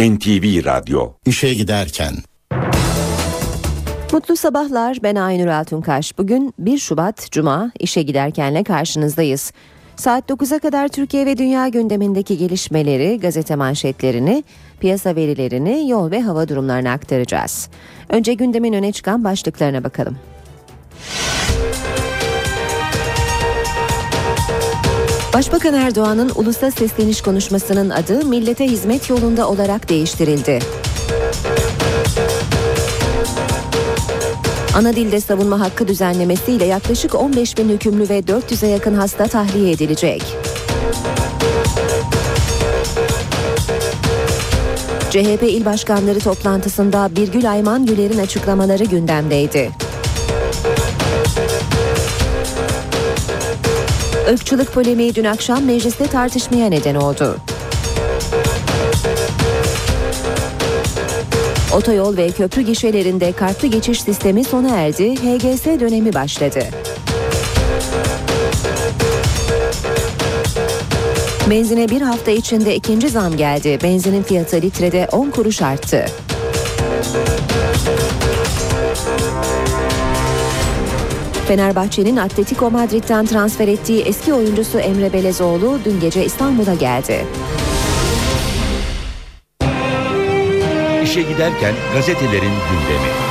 NTV Radyo İşe giderken Mutlu sabahlar ben Aynur Altunkaş. Bugün 1 Şubat Cuma işe giderkenle karşınızdayız. Saat 9'a kadar Türkiye ve dünya gündemindeki gelişmeleri, gazete manşetlerini, piyasa verilerini, yol ve hava durumlarını aktaracağız. Önce gündemin öne çıkan başlıklarına bakalım. Başbakan Erdoğan'ın ulusa sesleniş konuşmasının adı millete hizmet yolunda olarak değiştirildi. Ana dilde savunma hakkı düzenlemesiyle yaklaşık 15 bin hükümlü ve 400'e yakın hasta tahliye edilecek. CHP il başkanları toplantısında Birgül Ayman Güler'in açıklamaları gündemdeydi. Irkçılık polemiği dün akşam mecliste tartışmaya neden oldu. Otoyol ve köprü gişelerinde kartlı geçiş sistemi sona erdi, HGS dönemi başladı. Benzine bir hafta içinde ikinci zam geldi. Benzinin fiyatı litrede 10 kuruş arttı. Fenerbahçe'nin Atletico Madrid'den transfer ettiği eski oyuncusu Emre Belezoğlu dün gece İstanbul'a geldi. İşe giderken gazetelerin gündemi.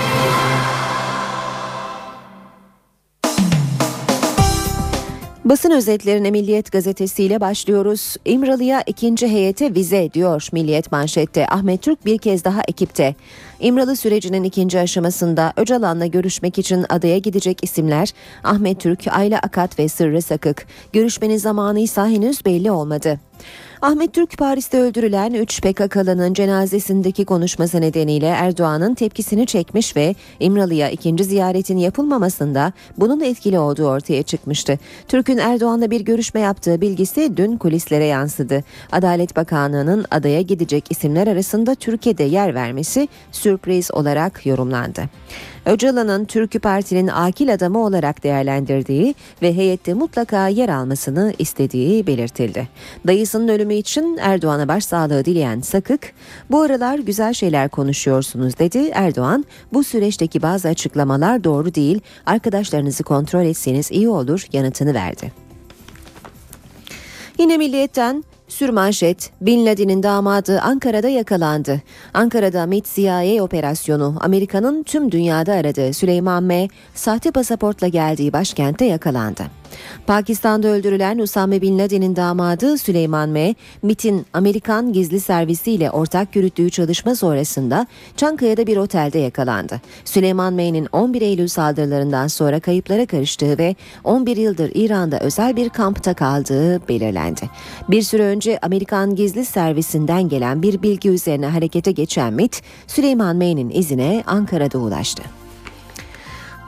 Basın özetlerine Milliyet gazetesiyle başlıyoruz. İmralı'ya ikinci heyete vize diyor Milliyet manşette. Ahmet Türk bir kez daha ekipte. İmralı sürecinin ikinci aşamasında Öcalan'la görüşmek için adaya gidecek isimler Ahmet Türk, Ayla Akat ve Sırrı Sakık. Görüşmenin zamanı ise henüz belli olmadı. Ahmet Türk Paris'te öldürülen 3 PKK'lının cenazesindeki konuşması nedeniyle Erdoğan'ın tepkisini çekmiş ve İmralı'ya ikinci ziyaretin yapılmamasında bunun etkili olduğu ortaya çıkmıştı. Türk'ün Erdoğan'la bir görüşme yaptığı bilgisi dün kulislere yansıdı. Adalet Bakanlığı'nın adaya gidecek isimler arasında Türkiye'de yer vermesi sürpriz olarak yorumlandı. Öcalan'ın Türkü Parti'nin akil adamı olarak değerlendirdiği ve heyette mutlaka yer almasını istediği belirtildi. Dayısının ölümü için Erdoğan'a başsağlığı dileyen Sakık, bu aralar güzel şeyler konuşuyorsunuz dedi. Erdoğan, bu süreçteki bazı açıklamalar doğru değil, arkadaşlarınızı kontrol etseniz iyi olur yanıtını verdi. Yine Milliyet'ten Sürmanşet, Bin Laden'in damadı Ankara'da yakalandı. Ankara'da MIT CIA operasyonu Amerika'nın tüm dünyada aradığı Süleyman M. sahte pasaportla geldiği başkente yakalandı. Pakistan'da öldürülen Usame Bin Laden'in damadı Süleyman M. MIT'in Amerikan gizli servisiyle ortak yürüttüğü çalışma sonrasında Çankaya'da bir otelde yakalandı. Süleyman M'nin 11 Eylül saldırılarından sonra kayıplara karıştığı ve 11 yıldır İran'da özel bir kampta kaldığı belirlendi. Bir süre önce Amerikan gizli servisinden gelen bir bilgi üzerine harekete geçen MIT, Süleyman M'nin izine Ankara'da ulaştı.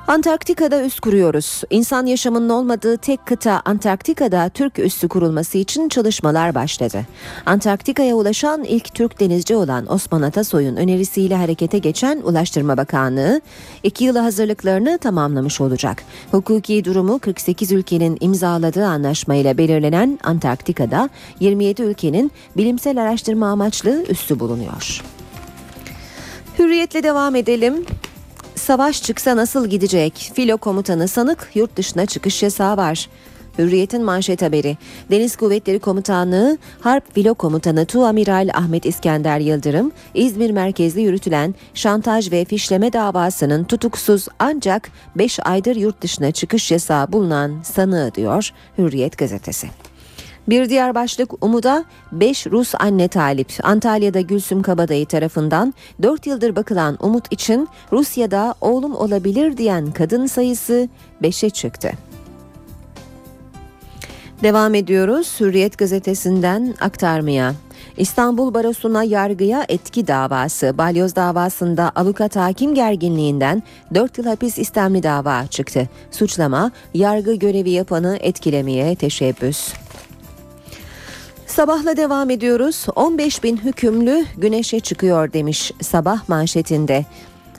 Antarktika'da üs kuruyoruz. İnsan yaşamının olmadığı tek kıta Antarktika'da Türk üssü kurulması için çalışmalar başladı. Antarktika'ya ulaşan ilk Türk denizci olan Osman Atasoy'un önerisiyle harekete geçen Ulaştırma Bakanlığı iki yıla hazırlıklarını tamamlamış olacak. Hukuki durumu 48 ülkenin imzaladığı anlaşmayla belirlenen Antarktika'da 27 ülkenin bilimsel araştırma amaçlı üssü bulunuyor. Hürriyetle devam edelim. Savaş çıksa nasıl gidecek? Filo komutanı sanık yurt dışına çıkış yasağı var. Hürriyet'in manşet haberi. Deniz Kuvvetleri Komutanlığı Harp Filo Komutanı Tuamiral Ahmet İskender Yıldırım, İzmir merkezli yürütülen şantaj ve fişleme davasının tutuksuz ancak 5 aydır yurt dışına çıkış yasağı bulunan sanığı diyor Hürriyet gazetesi. Bir diğer başlık Umut'a 5 Rus anne talip. Antalya'da Gülsüm Kabadayı tarafından 4 yıldır bakılan Umut için Rusya'da oğlum olabilir diyen kadın sayısı 5'e çıktı. Devam ediyoruz Hürriyet gazetesinden aktarmaya. İstanbul Barosu'na yargıya etki davası. Balyoz davasında avukat hakim gerginliğinden 4 yıl hapis istemli dava çıktı. Suçlama yargı görevi yapanı etkilemeye teşebbüs. Sabahla devam ediyoruz. 15 bin hükümlü güneşe çıkıyor demiş sabah manşetinde.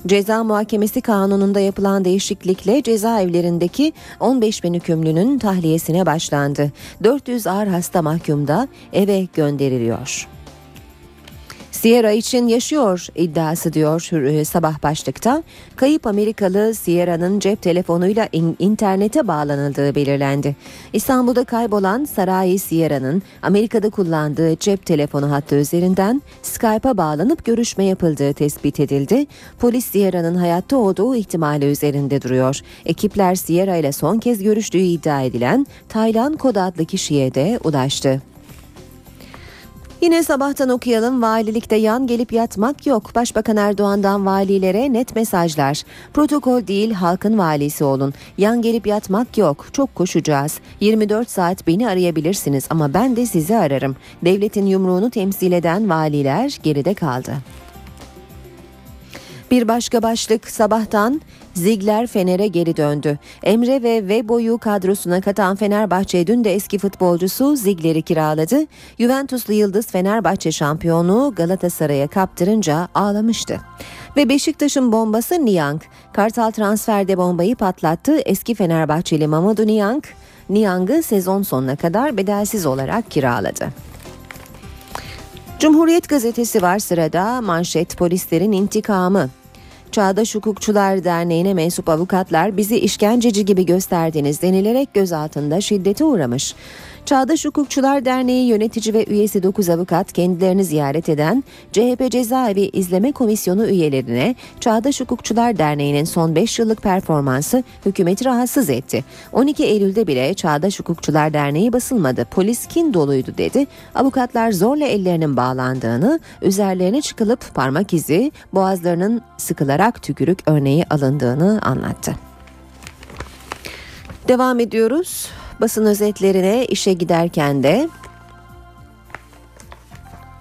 Ceza muhakemesi kanununda yapılan değişiklikle cezaevlerindeki 15 bin hükümlünün tahliyesine başlandı. 400 ağır hasta mahkum da eve gönderiliyor. Sierra için yaşıyor iddiası diyor e, sabah başlıkta. Kayıp Amerikalı Sierra'nın cep telefonuyla in- internete bağlanıldığı belirlendi. İstanbul'da kaybolan Sarai Sierra'nın Amerika'da kullandığı cep telefonu hattı üzerinden Skype'a bağlanıp görüşme yapıldığı tespit edildi. Polis Sierra'nın hayatta olduğu ihtimali üzerinde duruyor. Ekipler Sierra ile son kez görüştüğü iddia edilen Taylan Kod adlı kişiye de ulaştı. Yine sabahtan okuyalım valilikte yan gelip yatmak yok. Başbakan Erdoğan'dan valilere net mesajlar. Protokol değil halkın valisi olun. Yan gelip yatmak yok. Çok koşacağız. 24 saat beni arayabilirsiniz ama ben de sizi ararım. Devletin yumruğunu temsil eden valiler geride kaldı. Bir başka başlık sabahtan Zigler Fener'e geri döndü. Emre ve Vebo'yu kadrosuna katan Fenerbahçe dün de eski futbolcusu Zigler'i kiraladı. Juventuslu Yıldız Fenerbahçe şampiyonu Galatasaray'a kaptırınca ağlamıştı. Ve Beşiktaş'ın bombası Niang. Kartal transferde bombayı patlattı. Eski Fenerbahçeli Mamadou Niang, Niang'ı sezon sonuna kadar bedelsiz olarak kiraladı. Cumhuriyet gazetesi var sırada manşet polislerin intikamı. Çağdaş Hukukçular Derneği'ne mensup avukatlar bizi işkenceci gibi gösterdiniz denilerek gözaltında şiddete uğramış. Çağdaş Hukukçular Derneği yönetici ve üyesi 9 avukat kendilerini ziyaret eden CHP Cezaevi İzleme Komisyonu üyelerine Çağdaş Hukukçular Derneği'nin son 5 yıllık performansı hükümeti rahatsız etti. 12 Eylül'de bile Çağdaş Hukukçular Derneği basılmadı. Polis kin doluydu dedi. Avukatlar zorla ellerinin bağlandığını, üzerlerine çıkılıp parmak izi, boğazlarının sıkılarak tükürük örneği alındığını anlattı. Devam ediyoruz basın özetlerine işe giderken de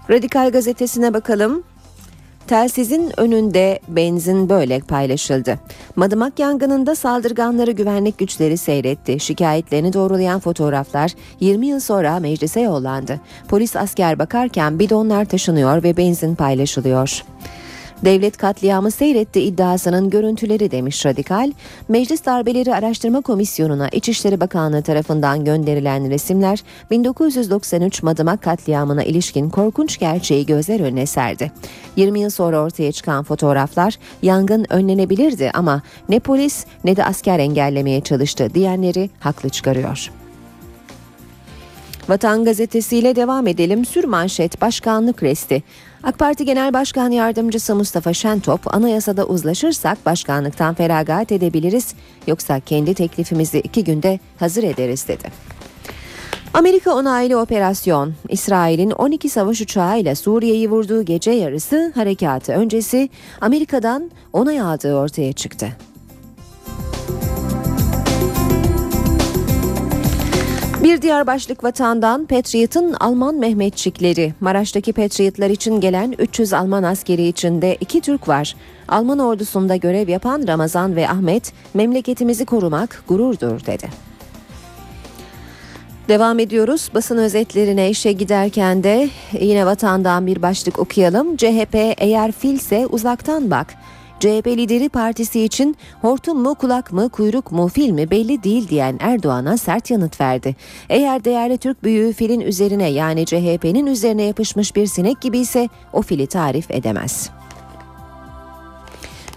Radikal gazetesine bakalım. Telsizin önünde benzin böyle paylaşıldı. Madımak yangınında saldırganları güvenlik güçleri seyretti. Şikayetlerini doğrulayan fotoğraflar 20 yıl sonra meclise yollandı. Polis asker bakarken bidonlar taşınıyor ve benzin paylaşılıyor. Devlet katliamı seyretti iddiasının görüntüleri demiş Radikal. Meclis Darbeleri Araştırma Komisyonu'na İçişleri Bakanlığı tarafından gönderilen resimler 1993 Madımak katliamına ilişkin korkunç gerçeği gözler önüne serdi. 20 yıl sonra ortaya çıkan fotoğraflar yangın önlenebilirdi ama ne polis ne de asker engellemeye çalıştı diyenleri haklı çıkarıyor. Vatan gazetesiyle devam edelim. Sür manşet başkanlık resti. AK Parti Genel Başkan Yardımcısı Mustafa Şentop, anayasada uzlaşırsak başkanlıktan feragat edebiliriz, yoksa kendi teklifimizi iki günde hazır ederiz dedi. Amerika onaylı operasyon, İsrail'in 12 savaş uçağıyla Suriye'yi vurduğu gece yarısı harekatı öncesi Amerika'dan onay aldığı ortaya çıktı. Bir diğer başlık vatandan Patriot'ın Alman Mehmetçikleri. Maraş'taki Patriotlar için gelen 300 Alman askeri içinde iki Türk var. Alman ordusunda görev yapan Ramazan ve Ahmet, memleketimizi korumak gururdur dedi. Devam ediyoruz. Basın özetlerine işe giderken de yine vatandan bir başlık okuyalım. CHP eğer filse uzaktan bak. CHP lideri partisi için hortum mu kulak mı kuyruk mu fil mi belli değil diyen Erdoğan'a sert yanıt verdi. Eğer değerli Türk büyüğü filin üzerine yani CHP'nin üzerine yapışmış bir sinek gibi ise o fili tarif edemez.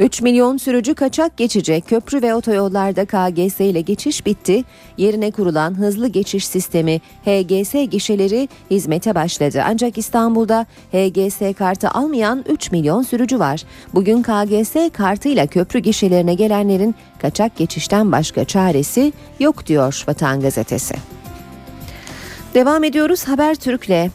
3 milyon sürücü kaçak geçecek. Köprü ve otoyollarda KGS ile geçiş bitti. Yerine kurulan hızlı geçiş sistemi HGS gişeleri hizmete başladı. Ancak İstanbul'da HGS kartı almayan 3 milyon sürücü var. Bugün KGS kartıyla köprü gişelerine gelenlerin kaçak geçişten başka çaresi yok diyor Vatan Gazetesi. Devam ediyoruz Habertürk'le.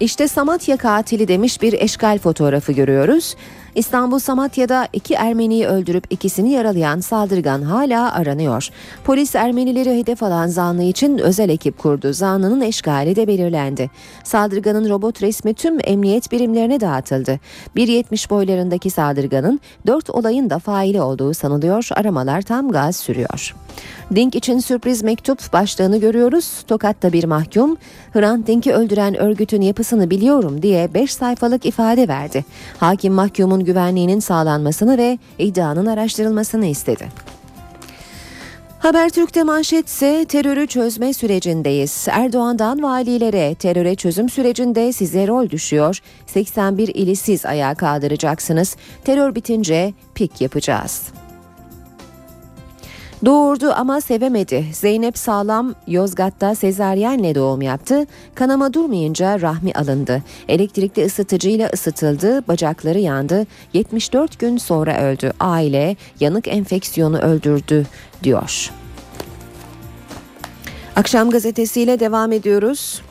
İşte Samatya katili demiş bir eşgal fotoğrafı görüyoruz. İstanbul Samatya'da iki Ermeniyi öldürüp ikisini yaralayan saldırgan hala aranıyor. Polis Ermenileri hedef alan zanlı için özel ekip kurdu. Zanlının eşgali de belirlendi. Saldırganın robot resmi tüm emniyet birimlerine dağıtıldı. 1.70 boylarındaki saldırganın 4 olayın da faili olduğu sanılıyor. Aramalar tam gaz sürüyor. Dink için sürpriz mektup başlığını görüyoruz. Tokat'ta bir mahkum Hrant Dink'i öldüren örgütün yapısını biliyorum diye 5 sayfalık ifade verdi. Hakim mahkumun güvenliğinin sağlanmasını ve iddianın araştırılmasını istedi. Habertürk'te manşetse terörü çözme sürecindeyiz. Erdoğan'dan valilere teröre çözüm sürecinde size rol düşüyor. 81 ili siz ayağa kaldıracaksınız. Terör bitince pik yapacağız. Doğurdu ama sevemedi. Zeynep Sağlam Yozgat'ta sezaryenle doğum yaptı. Kanama durmayınca rahmi alındı. Elektrikli ısıtıcıyla ısıtıldı, bacakları yandı. 74 gün sonra öldü. Aile yanık enfeksiyonu öldürdü diyor. Akşam gazetesiyle devam ediyoruz.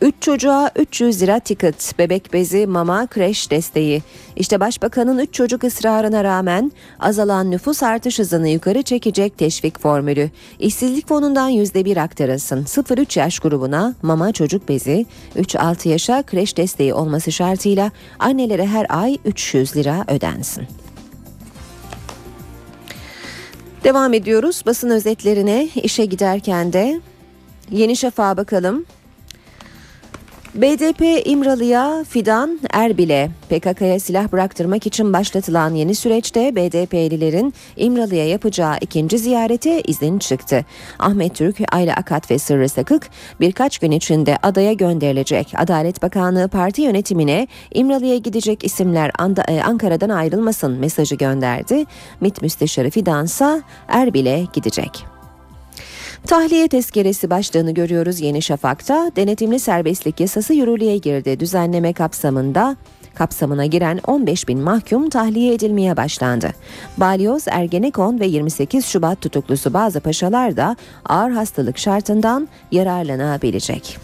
3 çocuğa 300 lira ticket, bebek bezi, mama, kreş desteği. İşte başbakanın 3 çocuk ısrarına rağmen azalan nüfus artış hızını yukarı çekecek teşvik formülü. İşsizlik fonundan %1 aktarılsın. 0-3 yaş grubuna mama çocuk bezi, 3-6 yaşa kreş desteği olması şartıyla annelere her ay 300 lira ödensin. Devam ediyoruz basın özetlerine işe giderken de Yeni Şafak'a bakalım. BDP İmralı'ya Fidan Erbil'e PKK'ya silah bıraktırmak için başlatılan yeni süreçte BDP'lilerin İmralı'ya yapacağı ikinci ziyarete izin çıktı. Ahmet Türk, Ayla Akat ve Sırrı Sakık birkaç gün içinde adaya gönderilecek. Adalet Bakanlığı parti yönetimine İmralı'ya gidecek isimler e, Ankara'dan ayrılmasın mesajı gönderdi. MİT Müsteşarı Fidansa Erbil'e gidecek. Tahliye tezkeresi başlığını görüyoruz Yeni Şafak'ta. Denetimli serbestlik yasası yürürlüğe girdi. Düzenleme kapsamında kapsamına giren 15 bin mahkum tahliye edilmeye başlandı. Balyoz, Ergenekon ve 28 Şubat tutuklusu bazı paşalar da ağır hastalık şartından yararlanabilecek.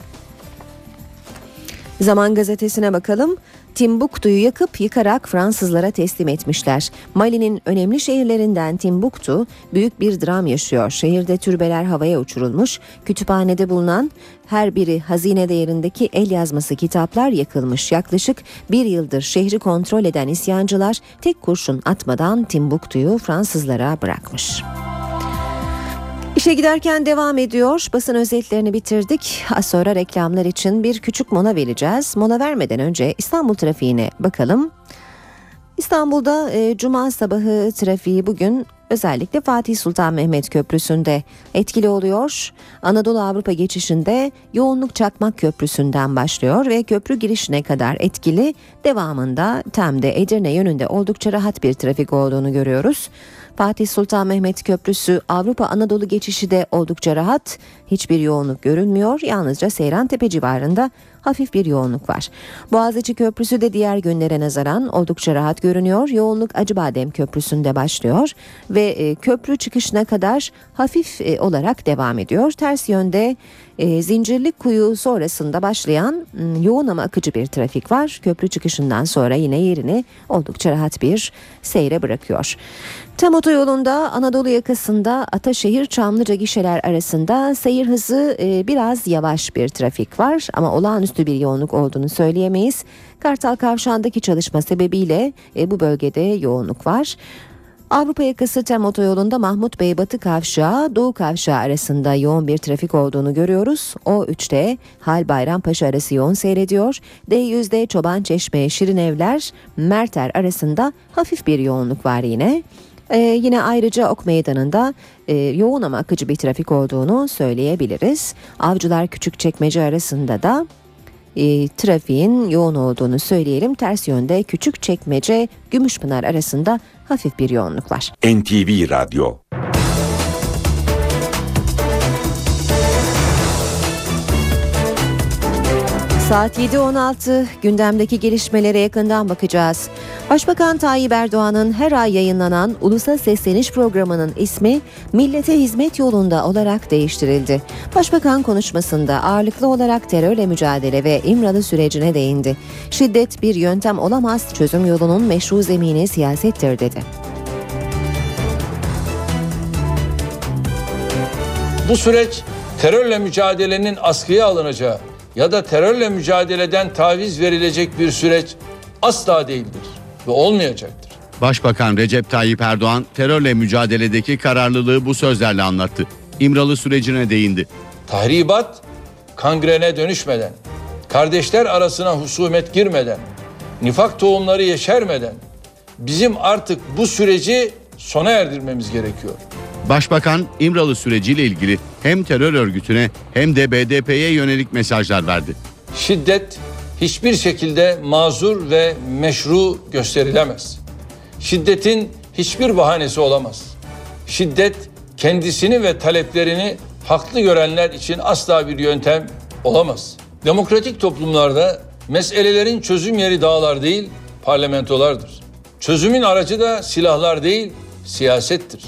Zaman gazetesine bakalım. Timbuktu'yu yakıp yıkarak Fransızlara teslim etmişler. Mali'nin önemli şehirlerinden Timbuktu büyük bir dram yaşıyor. Şehirde türbeler havaya uçurulmuş, kütüphanede bulunan her biri hazine değerindeki el yazması kitaplar yakılmış. Yaklaşık bir yıldır şehri kontrol eden isyancılar tek kurşun atmadan Timbuktu'yu Fransızlara bırakmış. İşe giderken devam ediyor. Basın özetlerini bitirdik. Az sonra reklamlar için bir küçük mola vereceğiz. Mola vermeden önce İstanbul trafiğine bakalım. İstanbul'da e, cuma sabahı trafiği bugün özellikle Fatih Sultan Mehmet Köprüsü'nde etkili oluyor. Anadolu Avrupa geçişinde yoğunluk Çakmak Köprüsü'nden başlıyor ve köprü girişine kadar etkili. Devamında Tem'de Edirne yönünde oldukça rahat bir trafik olduğunu görüyoruz. Fatih Sultan Mehmet Köprüsü Avrupa Anadolu geçişi de oldukça rahat. Hiçbir yoğunluk görünmüyor. Yalnızca Seyrantepe civarında hafif bir yoğunluk var. Boğaziçi Köprüsü de diğer günlere nazaran oldukça rahat görünüyor. Yoğunluk Acıbadem Köprüsü'nde başlıyor ve e, köprü çıkışına kadar hafif e, olarak devam ediyor. Ters yönde e, Zincirlik Kuyu sonrasında başlayan yoğun ama akıcı bir trafik var. Köprü çıkışından sonra yine yerini oldukça rahat bir seyre bırakıyor. Tam otoyolunda Anadolu yakasında Ataşehir Çamlıca gişeler arasında seyir hızı e, biraz yavaş bir trafik var ama olağanüstü bir yoğunluk olduğunu söyleyemeyiz. Kartal Kavşağı'ndaki çalışma sebebiyle e, bu bölgede yoğunluk var. Avrupa yakası tem otoyolunda Mahmut Bey Batı Kavşağı, Doğu Kavşağı arasında yoğun bir trafik olduğunu görüyoruz. O3'te Hal Bayrampaşa arası yoğun seyrediyor. D100'de Çoban Çeşme, Şirin Evler, Merter arasında hafif bir yoğunluk var yine. Ee, yine ayrıca Ok Meydanı'nda e, yoğun ama akıcı bir trafik olduğunu söyleyebiliriz. Avcılar Küçükçekmece arasında da e, trafiğin yoğun olduğunu söyleyelim. Ters yönde Küçükçekmece Gümüşpınar arasında hafif bir yoğunluk var. NTV Radyo Saat 7.16 gündemdeki gelişmelere yakından bakacağız. Başbakan Tayyip Erdoğan'ın her ay yayınlanan Ulusa Sesleniş programının ismi Millete Hizmet Yolunda olarak değiştirildi. Başbakan konuşmasında ağırlıklı olarak terörle mücadele ve İmralı sürecine değindi. Şiddet bir yöntem olamaz, çözüm yolunun meşru zemini siyasettir dedi. Bu süreç terörle mücadelenin askıya alınacağı ya da terörle mücadeleden taviz verilecek bir süreç asla değildir ve olmayacaktır. Başbakan Recep Tayyip Erdoğan terörle mücadeledeki kararlılığı bu sözlerle anlattı. İmralı sürecine değindi. Tahribat kangrene dönüşmeden, kardeşler arasına husumet girmeden, nifak tohumları yeşermeden bizim artık bu süreci sona erdirmemiz gerekiyor. Başbakan İmralı süreciyle ilgili hem terör örgütüne hem de BDP'ye yönelik mesajlar verdi. Şiddet hiçbir şekilde mazur ve meşru gösterilemez. Şiddetin hiçbir bahanesi olamaz. Şiddet kendisini ve taleplerini haklı görenler için asla bir yöntem olamaz. Demokratik toplumlarda meselelerin çözüm yeri dağlar değil, parlamentolardır. Çözümün aracı da silahlar değil, siyasettir.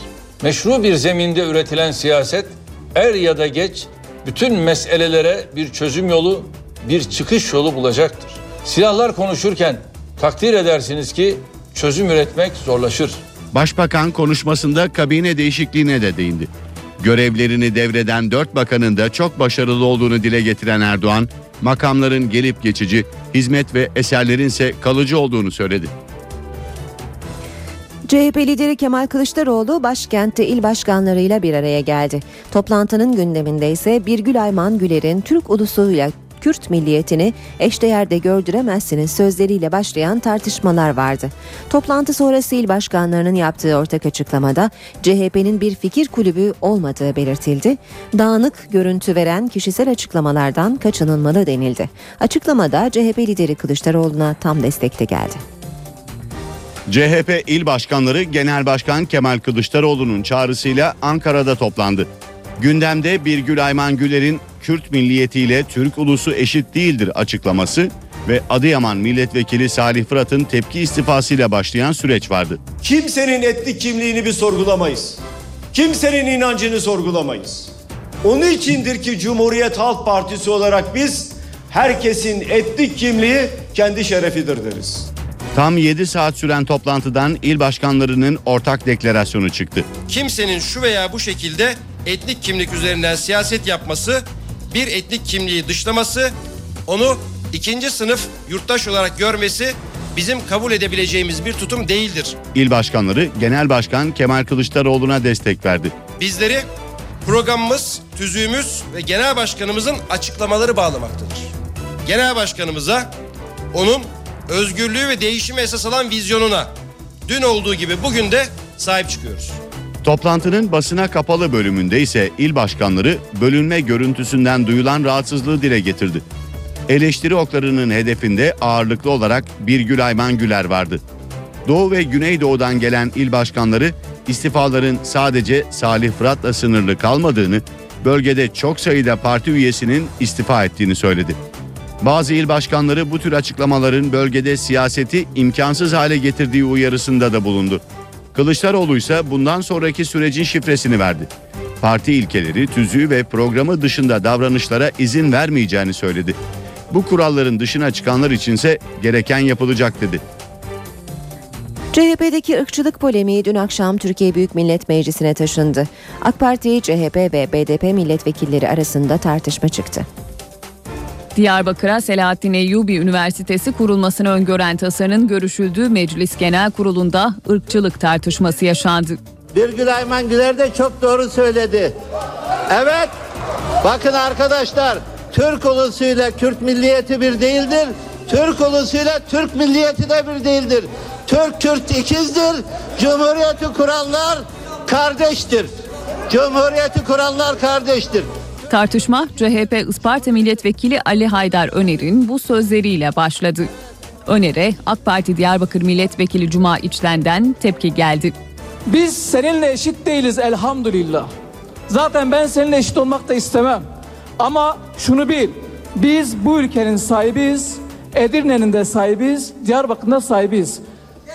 Meşru bir zeminde üretilen siyaset er ya da geç bütün meselelere bir çözüm yolu, bir çıkış yolu bulacaktır. Silahlar konuşurken takdir edersiniz ki çözüm üretmek zorlaşır. Başbakan konuşmasında kabine değişikliğine de değindi. Görevlerini devreden dört bakanın da çok başarılı olduğunu dile getiren Erdoğan, makamların gelip geçici, hizmet ve eserlerin ise kalıcı olduğunu söyledi. CHP lideri Kemal Kılıçdaroğlu başkentte il başkanlarıyla bir araya geldi. Toplantının gündeminde ise Birgül Ayman Güler'in Türk ulusuyla Kürt milliyetini eşdeğerde gördüremezsiniz sözleriyle başlayan tartışmalar vardı. Toplantı sonrası il başkanlarının yaptığı ortak açıklamada CHP'nin bir fikir kulübü olmadığı belirtildi. Dağınık görüntü veren kişisel açıklamalardan kaçınılmalı denildi. Açıklamada CHP lideri Kılıçdaroğlu'na tam destekte geldi. CHP il başkanları Genel Başkan Kemal Kılıçdaroğlu'nun çağrısıyla Ankara'da toplandı. Gündemde Birgül Ayman Güler'in Kürt milliyetiyle Türk ulusu eşit değildir açıklaması ve Adıyaman Milletvekili Salih Fırat'ın tepki istifasıyla başlayan süreç vardı. Kimsenin etnik kimliğini bir sorgulamayız. Kimsenin inancını sorgulamayız. Onun içindir ki Cumhuriyet Halk Partisi olarak biz herkesin etnik kimliği kendi şerefidir deriz. Tam 7 saat süren toplantıdan il başkanlarının ortak deklarasyonu çıktı. kimsenin şu veya bu şekilde etnik kimlik üzerinden siyaset yapması, bir etnik kimliği dışlaması, onu ikinci sınıf yurttaş olarak görmesi bizim kabul edebileceğimiz bir tutum değildir. İl başkanları Genel Başkan Kemal Kılıçdaroğlu'na destek verdi. Bizleri programımız, tüzüğümüz ve genel başkanımızın açıklamaları bağlamaktadır. Genel başkanımıza onun özgürlüğü ve değişimi esas alan vizyonuna dün olduğu gibi bugün de sahip çıkıyoruz. Toplantının basına kapalı bölümünde ise il başkanları bölünme görüntüsünden duyulan rahatsızlığı dile getirdi. Eleştiri oklarının hedefinde ağırlıklı olarak Birgül Ayman Güler vardı. Doğu ve Güneydoğu'dan gelen il başkanları istifaların sadece Salih Fırat'la sınırlı kalmadığını, bölgede çok sayıda parti üyesinin istifa ettiğini söyledi. Bazı il başkanları bu tür açıklamaların bölgede siyaseti imkansız hale getirdiği uyarısında da bulundu. Kılıçdaroğlu ise bundan sonraki sürecin şifresini verdi. Parti ilkeleri, tüzüğü ve programı dışında davranışlara izin vermeyeceğini söyledi. Bu kuralların dışına çıkanlar içinse gereken yapılacak dedi. CHP'deki ırkçılık polemiği dün akşam Türkiye Büyük Millet Meclisi'ne taşındı. AK Parti, CHP ve BDP milletvekilleri arasında tartışma çıktı. Diyarbakır'a Selahattin Eyyubi Üniversitesi kurulmasını öngören tasarının görüşüldüğü Meclis Genel Kurulu'nda ırkçılık tartışması yaşandı. Birgül Ayman Güler de çok doğru söyledi. Evet. Bakın arkadaşlar Türk ulusuyla Kürt milliyeti bir değildir. Türk ulusuyla Türk milliyeti de bir değildir. Türk Kürt ikizdir. Cumhuriyeti kuranlar kardeştir. Cumhuriyeti kuranlar kardeştir. Tartışma CHP Isparta Milletvekili Ali Haydar Öner'in bu sözleriyle başladı. Öner'e AK Parti Diyarbakır Milletvekili Cuma İçten'den tepki geldi. Biz seninle eşit değiliz elhamdülillah. Zaten ben seninle eşit olmak da istemem. Ama şunu bil. Biz bu ülkenin sahibiyiz. Edirne'nin de sahibiyiz. Diyarbakır'ın da sahibiyiz.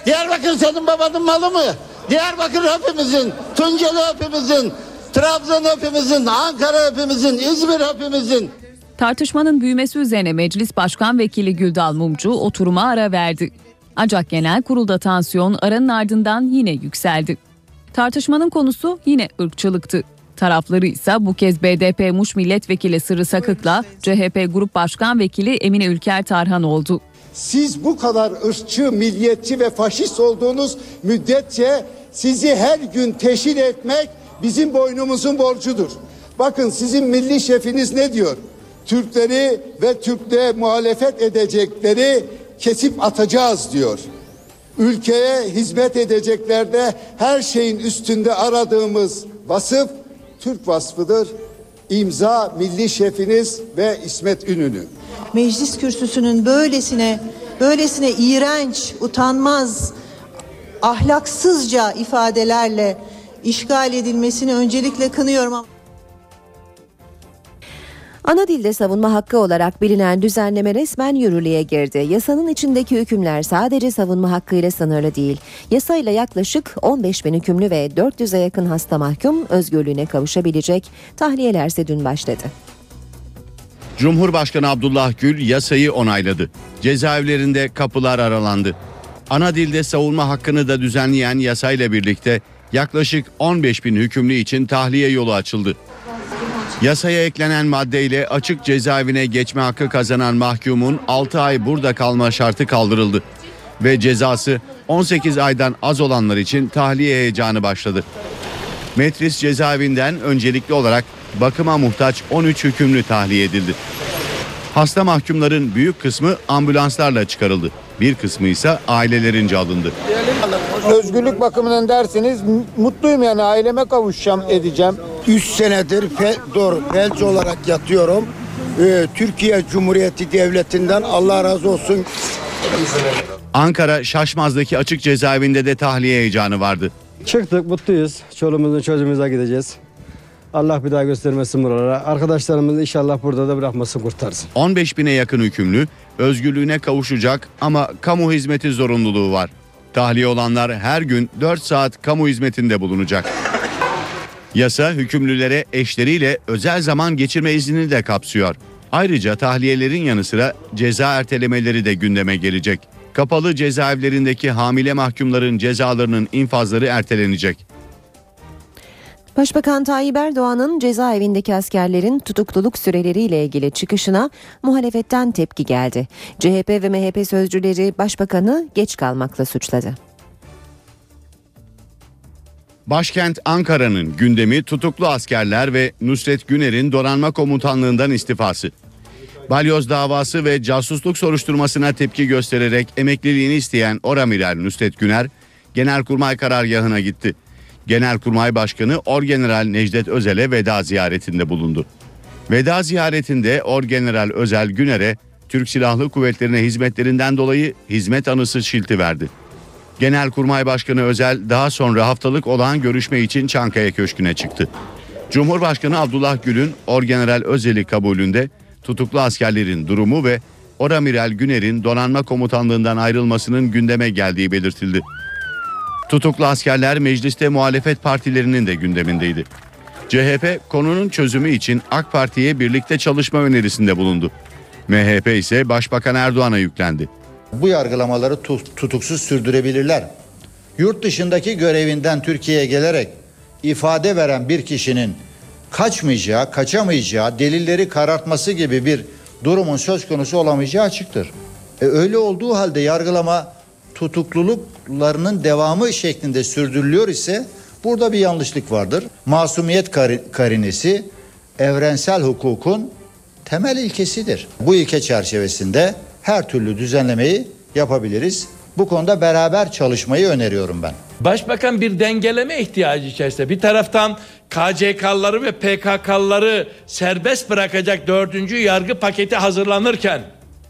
Diyarbakır senin babanın malı mı? Diyarbakır hepimizin, Tunceli hepimizin, Trabzon hepimizin, Ankara hepimizin, İzmir hepimizin. Tartışmanın büyümesi üzerine Meclis Başkan Vekili Güldal Mumcu oturuma ara verdi. Ancak genel kurulda tansiyon aranın ardından yine yükseldi. Tartışmanın konusu yine ırkçılıktı. Tarafları ise bu kez BDP Muş Milletvekili Sırrı Sakık'la CHP Grup Başkan Vekili Emine Ülker Tarhan oldu. Siz bu kadar ırkçı, milliyetçi ve faşist olduğunuz müddetçe sizi her gün teşhir etmek bizim boynumuzun borcudur. Bakın sizin milli şefiniz ne diyor? Türkleri ve Türklere muhalefet edecekleri kesip atacağız diyor. Ülkeye hizmet edeceklerde her şeyin üstünde aradığımız Vasıf Türk vasfıdır. İmza milli şefiniz ve İsmet Ünlü. meclis kürsüsünün böylesine böylesine iğrenç, utanmaz, ahlaksızca ifadelerle işgal edilmesini öncelikle kınıyorum ama Ana dilde savunma hakkı olarak bilinen düzenleme resmen yürürlüğe girdi. Yasanın içindeki hükümler sadece savunma hakkıyla sınırlı değil. Yasayla yaklaşık 15 bin hükümlü ve 400'e yakın hasta mahkum özgürlüğüne kavuşabilecek. Tahliyelerse dün başladı. Cumhurbaşkanı Abdullah Gül yasayı onayladı. Cezaevlerinde kapılar aralandı. Ana dilde savunma hakkını da düzenleyen yasayla birlikte yaklaşık 15 bin hükümlü için tahliye yolu açıldı. Yasaya eklenen maddeyle açık cezaevine geçme hakkı kazanan mahkumun 6 ay burada kalma şartı kaldırıldı. Ve cezası 18 aydan az olanlar için tahliye heyecanı başladı. Metris cezaevinden öncelikli olarak bakıma muhtaç 13 hükümlü tahliye edildi. Hasta mahkumların büyük kısmı ambulanslarla çıkarıldı. Bir kısmı ise ailelerince alındı. Özgürlük bakımından derseniz mutluyum yani aileme kavuşacağım edeceğim. 3 senedir fe, doğru, felç olarak yatıyorum. Ee, Türkiye Cumhuriyeti Devleti'nden Allah razı olsun. Ankara Şaşmaz'daki açık cezaevinde de tahliye heyecanı vardı. Çıktık mutluyuz. Çoluğumuzun çocuğumuza gideceğiz. Allah bir daha göstermesin buralara. Arkadaşlarımızı inşallah burada da bırakmasın kurtarsın. 15 bine yakın hükümlü özgürlüğüne kavuşacak ama kamu hizmeti zorunluluğu var. Tahliye olanlar her gün 4 saat kamu hizmetinde bulunacak. Yasa hükümlülere eşleriyle özel zaman geçirme iznini de kapsıyor. Ayrıca tahliyelerin yanı sıra ceza ertelemeleri de gündeme gelecek. Kapalı cezaevlerindeki hamile mahkumların cezalarının infazları ertelenecek. Başbakan Tayyip Erdoğan'ın cezaevindeki askerlerin tutukluluk süreleriyle ilgili çıkışına muhalefetten tepki geldi. CHP ve MHP sözcüleri başbakanı geç kalmakla suçladı. Başkent Ankara'nın gündemi tutuklu askerler ve Nusret Güner'in donanma komutanlığından istifası. Balyoz davası ve casusluk soruşturmasına tepki göstererek emekliliğini isteyen Oramiral Nusret Güner, Genelkurmay karargahına gitti. Genelkurmay Başkanı Orgeneral Necdet Özel'e veda ziyaretinde bulundu. Veda ziyaretinde Orgeneral Özel Güner'e Türk Silahlı Kuvvetleri'ne hizmetlerinden dolayı hizmet anısı şilti verdi. Genelkurmay Başkanı Özel daha sonra haftalık olan görüşme için Çankaya Köşkü'ne çıktı. Cumhurbaşkanı Abdullah Gül'ün Orgeneral Özel'i kabulünde tutuklu askerlerin durumu ve Oramiral Güner'in donanma komutanlığından ayrılmasının gündeme geldiği belirtildi. Tutuklu askerler mecliste muhalefet partilerinin de gündemindeydi. CHP konunun çözümü için AK Parti'ye birlikte çalışma önerisinde bulundu. MHP ise Başbakan Erdoğan'a yüklendi. Bu yargılamaları tu- tutuksuz sürdürebilirler. Yurt dışındaki görevinden Türkiye'ye gelerek ifade veren bir kişinin kaçmayacağı, kaçamayacağı, delilleri karartması gibi bir durumun söz konusu olamayacağı açıktır. E öyle olduğu halde yargılama tutukluluklarının devamı şeklinde sürdürülüyor ise burada bir yanlışlık vardır. Masumiyet kari- karinesi evrensel hukukun temel ilkesidir. Bu ilke çerçevesinde her türlü düzenlemeyi yapabiliriz. Bu konuda beraber çalışmayı öneriyorum ben. Başbakan bir dengeleme ihtiyacı içerisinde. Bir taraftan KCK'ları ve PKK'ları serbest bırakacak dördüncü yargı paketi hazırlanırken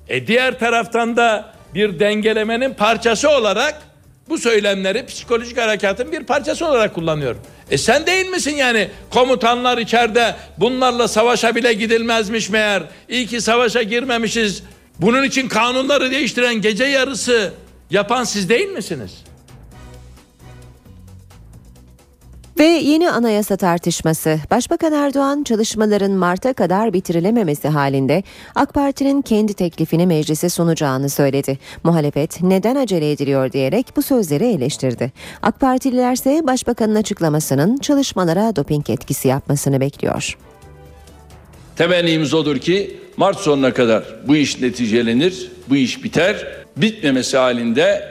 e diğer taraftan da bir dengelemenin parçası olarak bu söylemleri psikolojik harekatın bir parçası olarak kullanıyor. E sen değil misin yani komutanlar içeride bunlarla savaşa bile gidilmezmiş meğer. İyi ki savaşa girmemişiz. Bunun için kanunları değiştiren gece yarısı yapan siz değil misiniz? Ve yeni anayasa tartışması. Başbakan Erdoğan çalışmaların Mart'a kadar bitirilememesi halinde AK Parti'nin kendi teklifini meclise sunacağını söyledi. Muhalefet neden acele ediliyor diyerek bu sözleri eleştirdi. AK Partililer ise başbakanın açıklamasının çalışmalara doping etkisi yapmasını bekliyor. Temennimiz odur ki Mart sonuna kadar bu iş neticelenir, bu iş biter. Bitmemesi halinde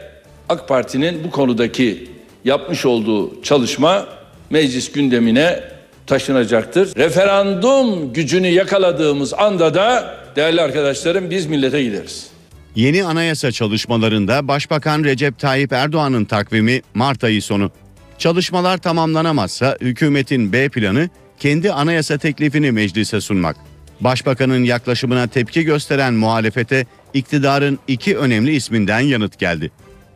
AK Parti'nin bu konudaki yapmış olduğu çalışma meclis gündemine taşınacaktır. Referandum gücünü yakaladığımız anda da değerli arkadaşlarım biz millete gideriz. Yeni anayasa çalışmalarında Başbakan Recep Tayyip Erdoğan'ın takvimi Mart ayı sonu. Çalışmalar tamamlanamazsa hükümetin B planı kendi anayasa teklifini meclise sunmak. Başbakanın yaklaşımına tepki gösteren muhalefete iktidarın iki önemli isminden yanıt geldi.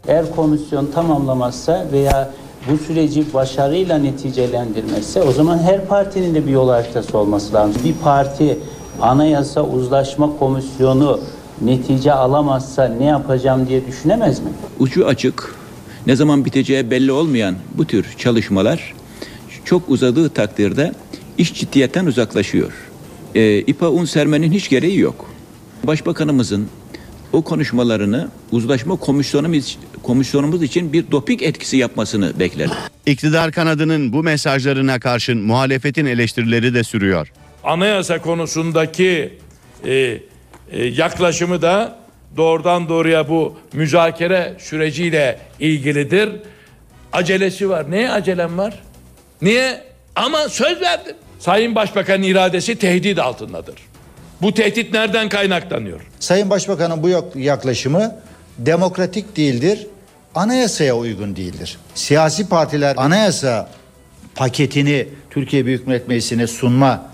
Eğer komisyon tamamlamazsa veya bu süreci başarıyla neticelendirmezse o zaman her partinin de bir yol haritası olması lazım. Bir parti anayasa uzlaşma komisyonu netice alamazsa ne yapacağım diye düşünemez mi? Ucu açık, ne zaman biteceği belli olmayan bu tür çalışmalar çok uzadığı takdirde iş ciddiyetten uzaklaşıyor. E, İPA un sermenin hiç gereği yok. Başbakanımızın o konuşmalarını uzlaşma komisyonumuz, komisyonumuz için bir doping etkisi yapmasını beklerim. İktidar kanadının bu mesajlarına karşın muhalefetin eleştirileri de sürüyor. Anayasa konusundaki e, e, yaklaşımı da doğrudan doğruya bu müzakere süreciyle ilgilidir. Acelesi var. Neye acelem var? Niye? Ama söz verdim. Sayın Başbakan iradesi tehdit altındadır. Bu tehdit nereden kaynaklanıyor? Sayın Başbakan'ın bu yak- yaklaşımı demokratik değildir, anayasaya uygun değildir. Siyasi partiler anayasa paketini Türkiye Büyük Millet Meclisi'ne sunma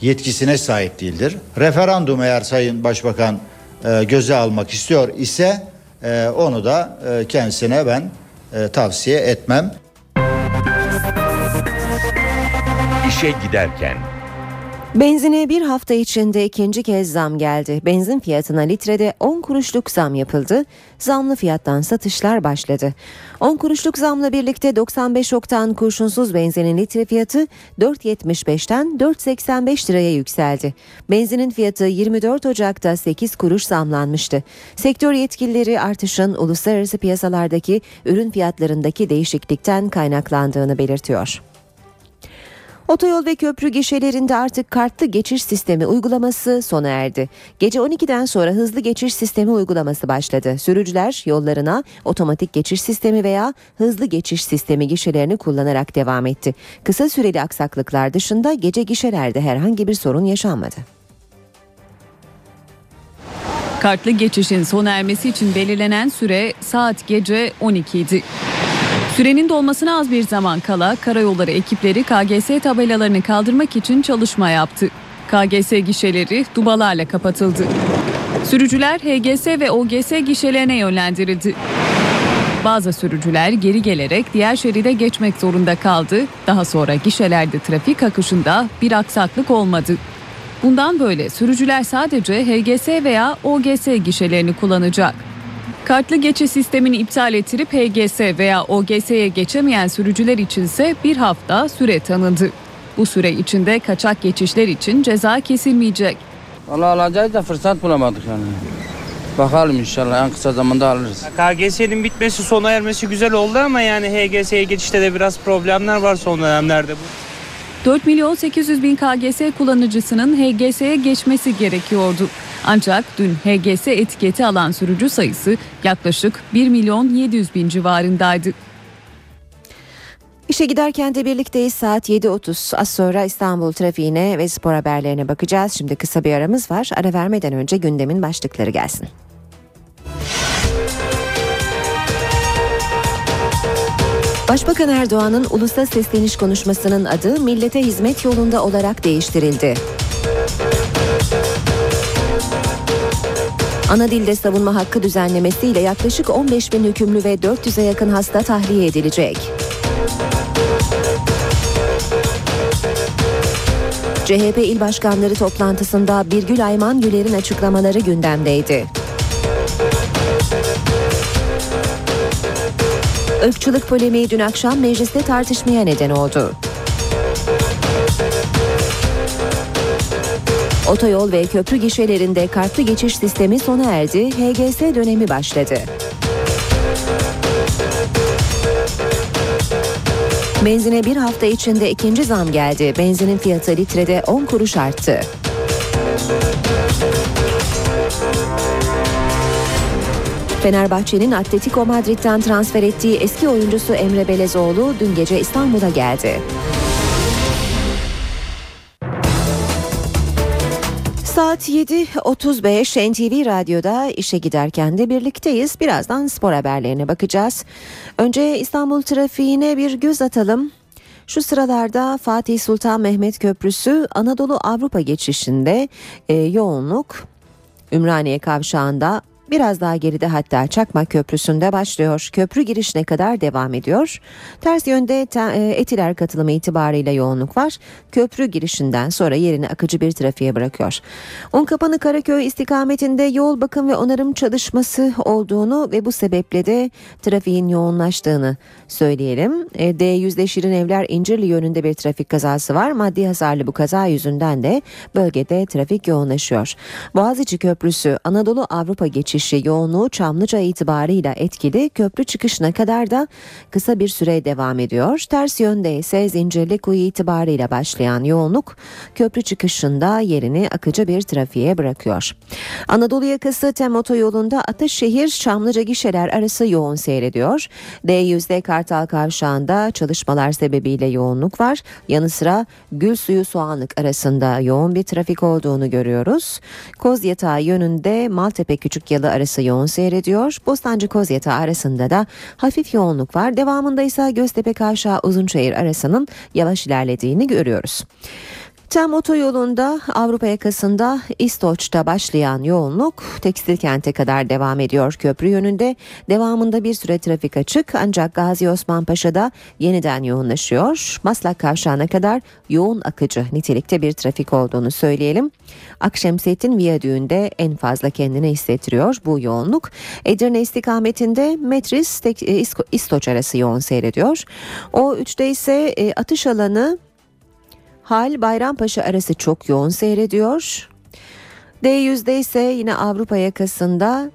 yetkisine sahip değildir. Referandum eğer Sayın Başbakan e, göze almak istiyor ise e, onu da e, kendisine ben e, tavsiye etmem. İşe giderken Benzine bir hafta içinde ikinci kez zam geldi. Benzin fiyatına litrede 10 kuruşluk zam yapıldı. Zamlı fiyattan satışlar başladı. 10 kuruşluk zamla birlikte 95 oktan kurşunsuz benzinin litre fiyatı 4.75'ten 4.85 liraya yükseldi. Benzinin fiyatı 24 Ocak'ta 8 kuruş zamlanmıştı. Sektör yetkilileri artışın uluslararası piyasalardaki ürün fiyatlarındaki değişiklikten kaynaklandığını belirtiyor. Otoyol ve köprü gişelerinde artık kartlı geçiş sistemi uygulaması sona erdi. Gece 12'den sonra hızlı geçiş sistemi uygulaması başladı. Sürücüler yollarına otomatik geçiş sistemi veya hızlı geçiş sistemi gişelerini kullanarak devam etti. Kısa süreli aksaklıklar dışında gece gişelerde herhangi bir sorun yaşanmadı. Kartlı geçişin sona ermesi için belirlenen süre saat gece 12 idi. Sürenin dolmasına az bir zaman kala karayolları ekipleri KGS tabelalarını kaldırmak için çalışma yaptı. KGS gişeleri dubalarla kapatıldı. Sürücüler HGS ve OGS gişelerine yönlendirildi. Bazı sürücüler geri gelerek diğer şeride geçmek zorunda kaldı. Daha sonra gişelerde trafik akışında bir aksaklık olmadı. Bundan böyle sürücüler sadece HGS veya OGS gişelerini kullanacak. Kartlı geçiş sistemini iptal ettirip HGS veya OGS'ye geçemeyen sürücüler içinse bir hafta süre tanındı. Bu süre içinde kaçak geçişler için ceza kesilmeyecek. Valla alacağız da fırsat bulamadık yani. Bakalım inşallah en kısa zamanda alırız. KGS'nin bitmesi sona ermesi güzel oldu ama yani HGS'ye geçişte de biraz problemler var son dönemlerde. 4 milyon 800 bin KGS kullanıcısının HGS'ye geçmesi gerekiyordu. Ancak dün HGS etiketi alan sürücü sayısı yaklaşık 1 milyon 700 bin civarındaydı. İşe giderken de birlikteyiz saat 7.30. Az sonra İstanbul trafiğine ve spor haberlerine bakacağız. Şimdi kısa bir aramız var. Ara vermeden önce gündemin başlıkları gelsin. Başbakan Erdoğan'ın ulusa sesleniş konuşmasının adı millete hizmet yolunda olarak değiştirildi. Ana dilde savunma hakkı düzenlemesiyle yaklaşık 15 bin hükümlü ve 400'e yakın hasta tahliye edilecek. CHP il başkanları toplantısında Birgül Ayman Güler'in açıklamaları gündemdeydi. Irkçılık polemiği dün akşam mecliste tartışmaya neden oldu. Otoyol ve köprü gişelerinde kartlı geçiş sistemi sona erdi, HGS dönemi başladı. Benzine bir hafta içinde ikinci zam geldi. Benzinin fiyatı litrede 10 kuruş arttı. Fenerbahçe'nin Atletico Madrid'den transfer ettiği eski oyuncusu Emre Belezoğlu dün gece İstanbul'a geldi. Saat 7.35 NTV Radyo'da işe giderken de birlikteyiz. Birazdan spor haberlerine bakacağız. Önce İstanbul trafiğine bir göz atalım. Şu sıralarda Fatih Sultan Mehmet Köprüsü Anadolu Avrupa geçişinde e, yoğunluk Ümraniye kavşağında Biraz daha geride hatta Çakmak Köprüsü'nde başlıyor. Köprü girişine kadar devam ediyor. Ters yönde e, Etiler katılımı itibarıyla yoğunluk var. Köprü girişinden sonra yerini akıcı bir trafiğe bırakıyor. Unkapanı Karaköy istikametinde yol bakım ve onarım çalışması olduğunu ve bu sebeple de trafiğin yoğunlaştığını söyleyelim. E, D100'de Şirin Evler İncirli yönünde bir trafik kazası var. Maddi hasarlı bu kaza yüzünden de bölgede trafik yoğunlaşıyor. Boğaziçi Köprüsü Anadolu Avrupa geçişi yoğunluğu Çamlıca itibarıyla etkili köprü çıkışına kadar da kısa bir süre devam ediyor. Ters yönde ise Zincirli Kuyu itibarıyla başlayan yoğunluk köprü çıkışında yerini akıcı bir trafiğe bırakıyor. Anadolu yakası Tem otoyolunda Ataşehir Çamlıca gişeler arası yoğun seyrediyor. D100'de Kartal Kavşağı'nda çalışmalar sebebiyle yoğunluk var. Yanı sıra Gül Suyu Soğanlık arasında yoğun bir trafik olduğunu görüyoruz. Koz Yatağı yönünde Maltepe Küçük Yalı arası yoğun seyrediyor. Bostancı Kozyatağı arasında da hafif yoğunluk var. Devamında ise Göztepe Kavşağı Uzunçayır arasının yavaş ilerlediğini görüyoruz. Tem otoyolunda Avrupa yakasında İstoç'ta başlayan yoğunluk tekstil kente kadar devam ediyor köprü yönünde. Devamında bir süre trafik açık ancak Gazi Osman Paşa'da yeniden yoğunlaşıyor. Maslak kavşağına kadar yoğun akıcı nitelikte bir trafik olduğunu söyleyelim. Akşemsettin Viyadüğü'nde en fazla kendini hissettiriyor bu yoğunluk. Edirne istikametinde Metris e, İstoç arası yoğun seyrediyor. O üçte ise e, atış alanı Hal Bayrampaşa arası çok yoğun seyrediyor. D100'de ise yine Avrupa yakasında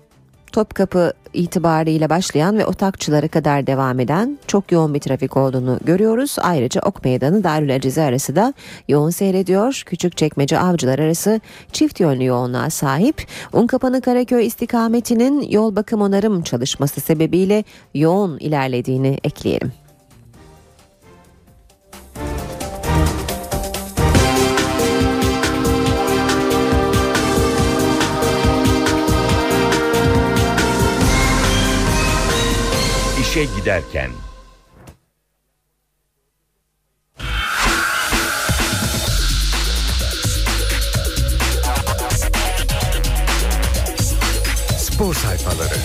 Topkapı itibariyle başlayan ve Otakçılara kadar devam eden çok yoğun bir trafik olduğunu görüyoruz. Ayrıca Ok Meydanı Darül Acize arası da yoğun seyrediyor. Küçükçekmece Avcılar arası çift yönlü yoğunluğa sahip. Unkapanı Karaköy istikametinin yol bakım onarım çalışması sebebiyle yoğun ilerlediğini ekleyelim. İşe giderken. Spor sayfaları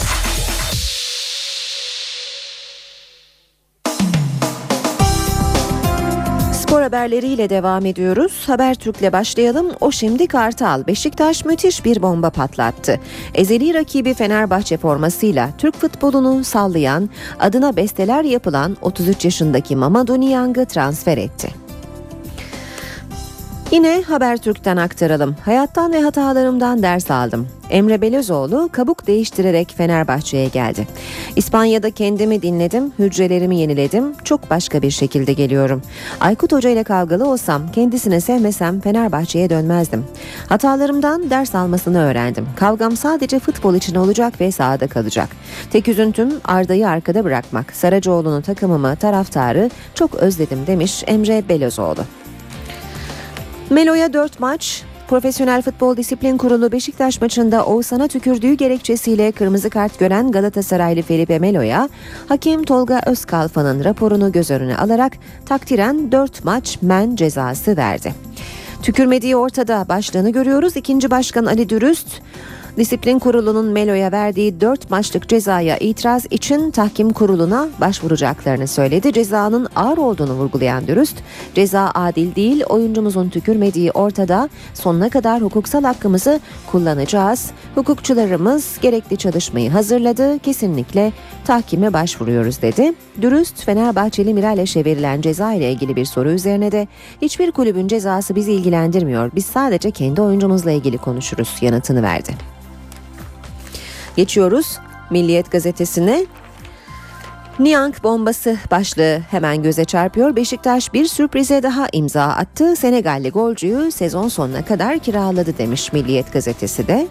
Spor haberleriyle devam ediyoruz. Habertürk'le başlayalım. O şimdi Kartal. Beşiktaş müthiş bir bomba patlattı. Ezeli rakibi Fenerbahçe formasıyla Türk futbolunu sallayan, adına besteler yapılan 33 yaşındaki Mamadou Niang'ı transfer etti. Yine Habertürk'ten aktaralım. Hayattan ve hatalarımdan ders aldım. Emre Belözoğlu kabuk değiştirerek Fenerbahçe'ye geldi. İspanya'da kendimi dinledim, hücrelerimi yeniledim, çok başka bir şekilde geliyorum. Aykut Hoca ile kavgalı olsam, kendisini sevmesem Fenerbahçe'ye dönmezdim. Hatalarımdan ders almasını öğrendim. Kavgam sadece futbol için olacak ve sahada kalacak. Tek üzüntüm Arda'yı arkada bırakmak. Saracoğlu'nu, takımımı, taraftarı çok özledim demiş Emre Belözoğlu. Melo'ya 4 maç, Profesyonel Futbol Disiplin Kurulu Beşiktaş maçında Oğuzhan'a tükürdüğü gerekçesiyle kırmızı kart gören Galatasaraylı Felipe Melo'ya hakem Tolga Özkalfa'nın raporunu göz önüne alarak takdiren 4 maç men cezası verdi. Tükürmediği ortada başlığını görüyoruz. İkinci başkan Ali Dürüst Disiplin Kurulu'nun Melo'ya verdiği 4 maçlık cezaya itiraz için tahkim kuruluna başvuracaklarını söyledi. Cezanın ağır olduğunu vurgulayan Dürüst, ceza adil değil, oyuncumuzun tükürmediği ortada, sonuna kadar hukuksal hakkımızı kullanacağız. Hukukçularımız gerekli çalışmayı hazırladı, kesinlikle tahkime başvuruyoruz dedi. Dürüst, Fenerbahçeli Miraleş'e verilen ceza ile ilgili bir soru üzerine de hiçbir kulübün cezası bizi ilgilendirmiyor, biz sadece kendi oyuncumuzla ilgili konuşuruz yanıtını verdi. Geçiyoruz Milliyet gazetesine. Niang bombası başlığı hemen göze çarpıyor. Beşiktaş bir sürprize daha imza attı. Senegalli golcüyü sezon sonuna kadar kiraladı demiş Milliyet gazetesi de.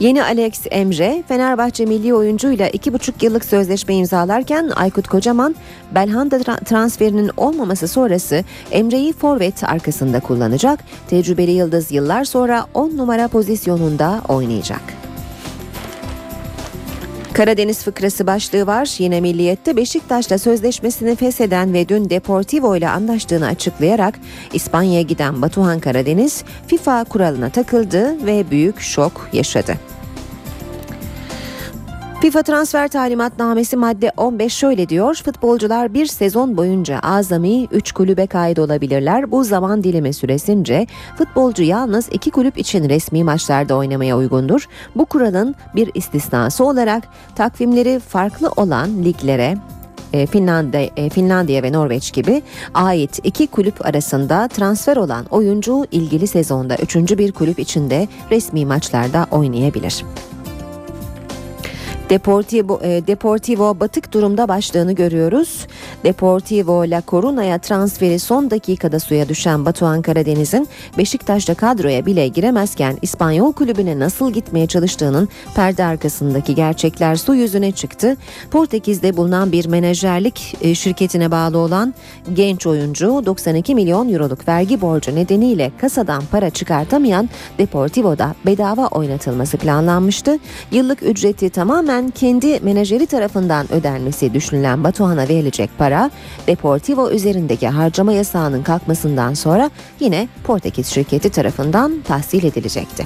Yeni Alex Emre, Fenerbahçe milli oyuncuyla 2,5 yıllık sözleşme imzalarken Aykut Kocaman, Belhanda tra- transferinin olmaması sonrası Emre'yi forvet arkasında kullanacak. Tecrübeli Yıldız yıllar sonra 10 numara pozisyonunda oynayacak. Karadeniz fıkrası başlığı var. Yine Milliyet'te Beşiktaş'la sözleşmesini fesheden ve dün Deportivo ile anlaştığını açıklayarak İspanya'ya giden Batuhan Karadeniz FIFA kuralına takıldı ve büyük şok yaşadı. FIFA transfer talimatnamesi madde 15 şöyle diyor. Futbolcular bir sezon boyunca azami 3 kulübe kaydolabilirler. Bu zaman dilimi süresince futbolcu yalnız iki kulüp için resmi maçlarda oynamaya uygundur. Bu kuralın bir istisnası olarak takvimleri farklı olan liglere e, Finlandiya, e, Finlandiya ve Norveç gibi ait iki kulüp arasında transfer olan oyuncu ilgili sezonda üçüncü bir kulüp içinde resmi maçlarda oynayabilir. Deportivo, e, Deportivo batık durumda başlığını görüyoruz. Deportivo La Coruna'ya transferi son dakikada suya düşen Batuhan Karadeniz'in Beşiktaş'ta kadroya bile giremezken İspanyol kulübüne nasıl gitmeye çalıştığının perde arkasındaki gerçekler su yüzüne çıktı. Portekiz'de bulunan bir menajerlik e, şirketine bağlı olan genç oyuncu 92 milyon euroluk vergi borcu nedeniyle kasadan para çıkartamayan Deportivo'da bedava oynatılması planlanmıştı. Yıllık ücreti tamamen kendi menajeri tarafından ödenmesi düşünülen Batuhan'a verilecek para Deportivo üzerindeki harcama yasağının kalkmasından sonra yine Portekiz şirketi tarafından tahsil edilecekti.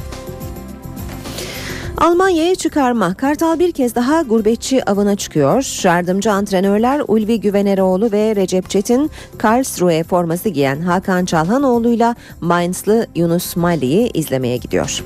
Almanya'ya çıkarma. Kartal bir kez daha gurbetçi avına çıkıyor. Yardımcı antrenörler Ulvi Güveneroğlu ve Recep Çetin Karlsruhe forması giyen Hakan Çalhanoğlu'yla Mainzlı Yunus Mali'yi izlemeye gidiyor.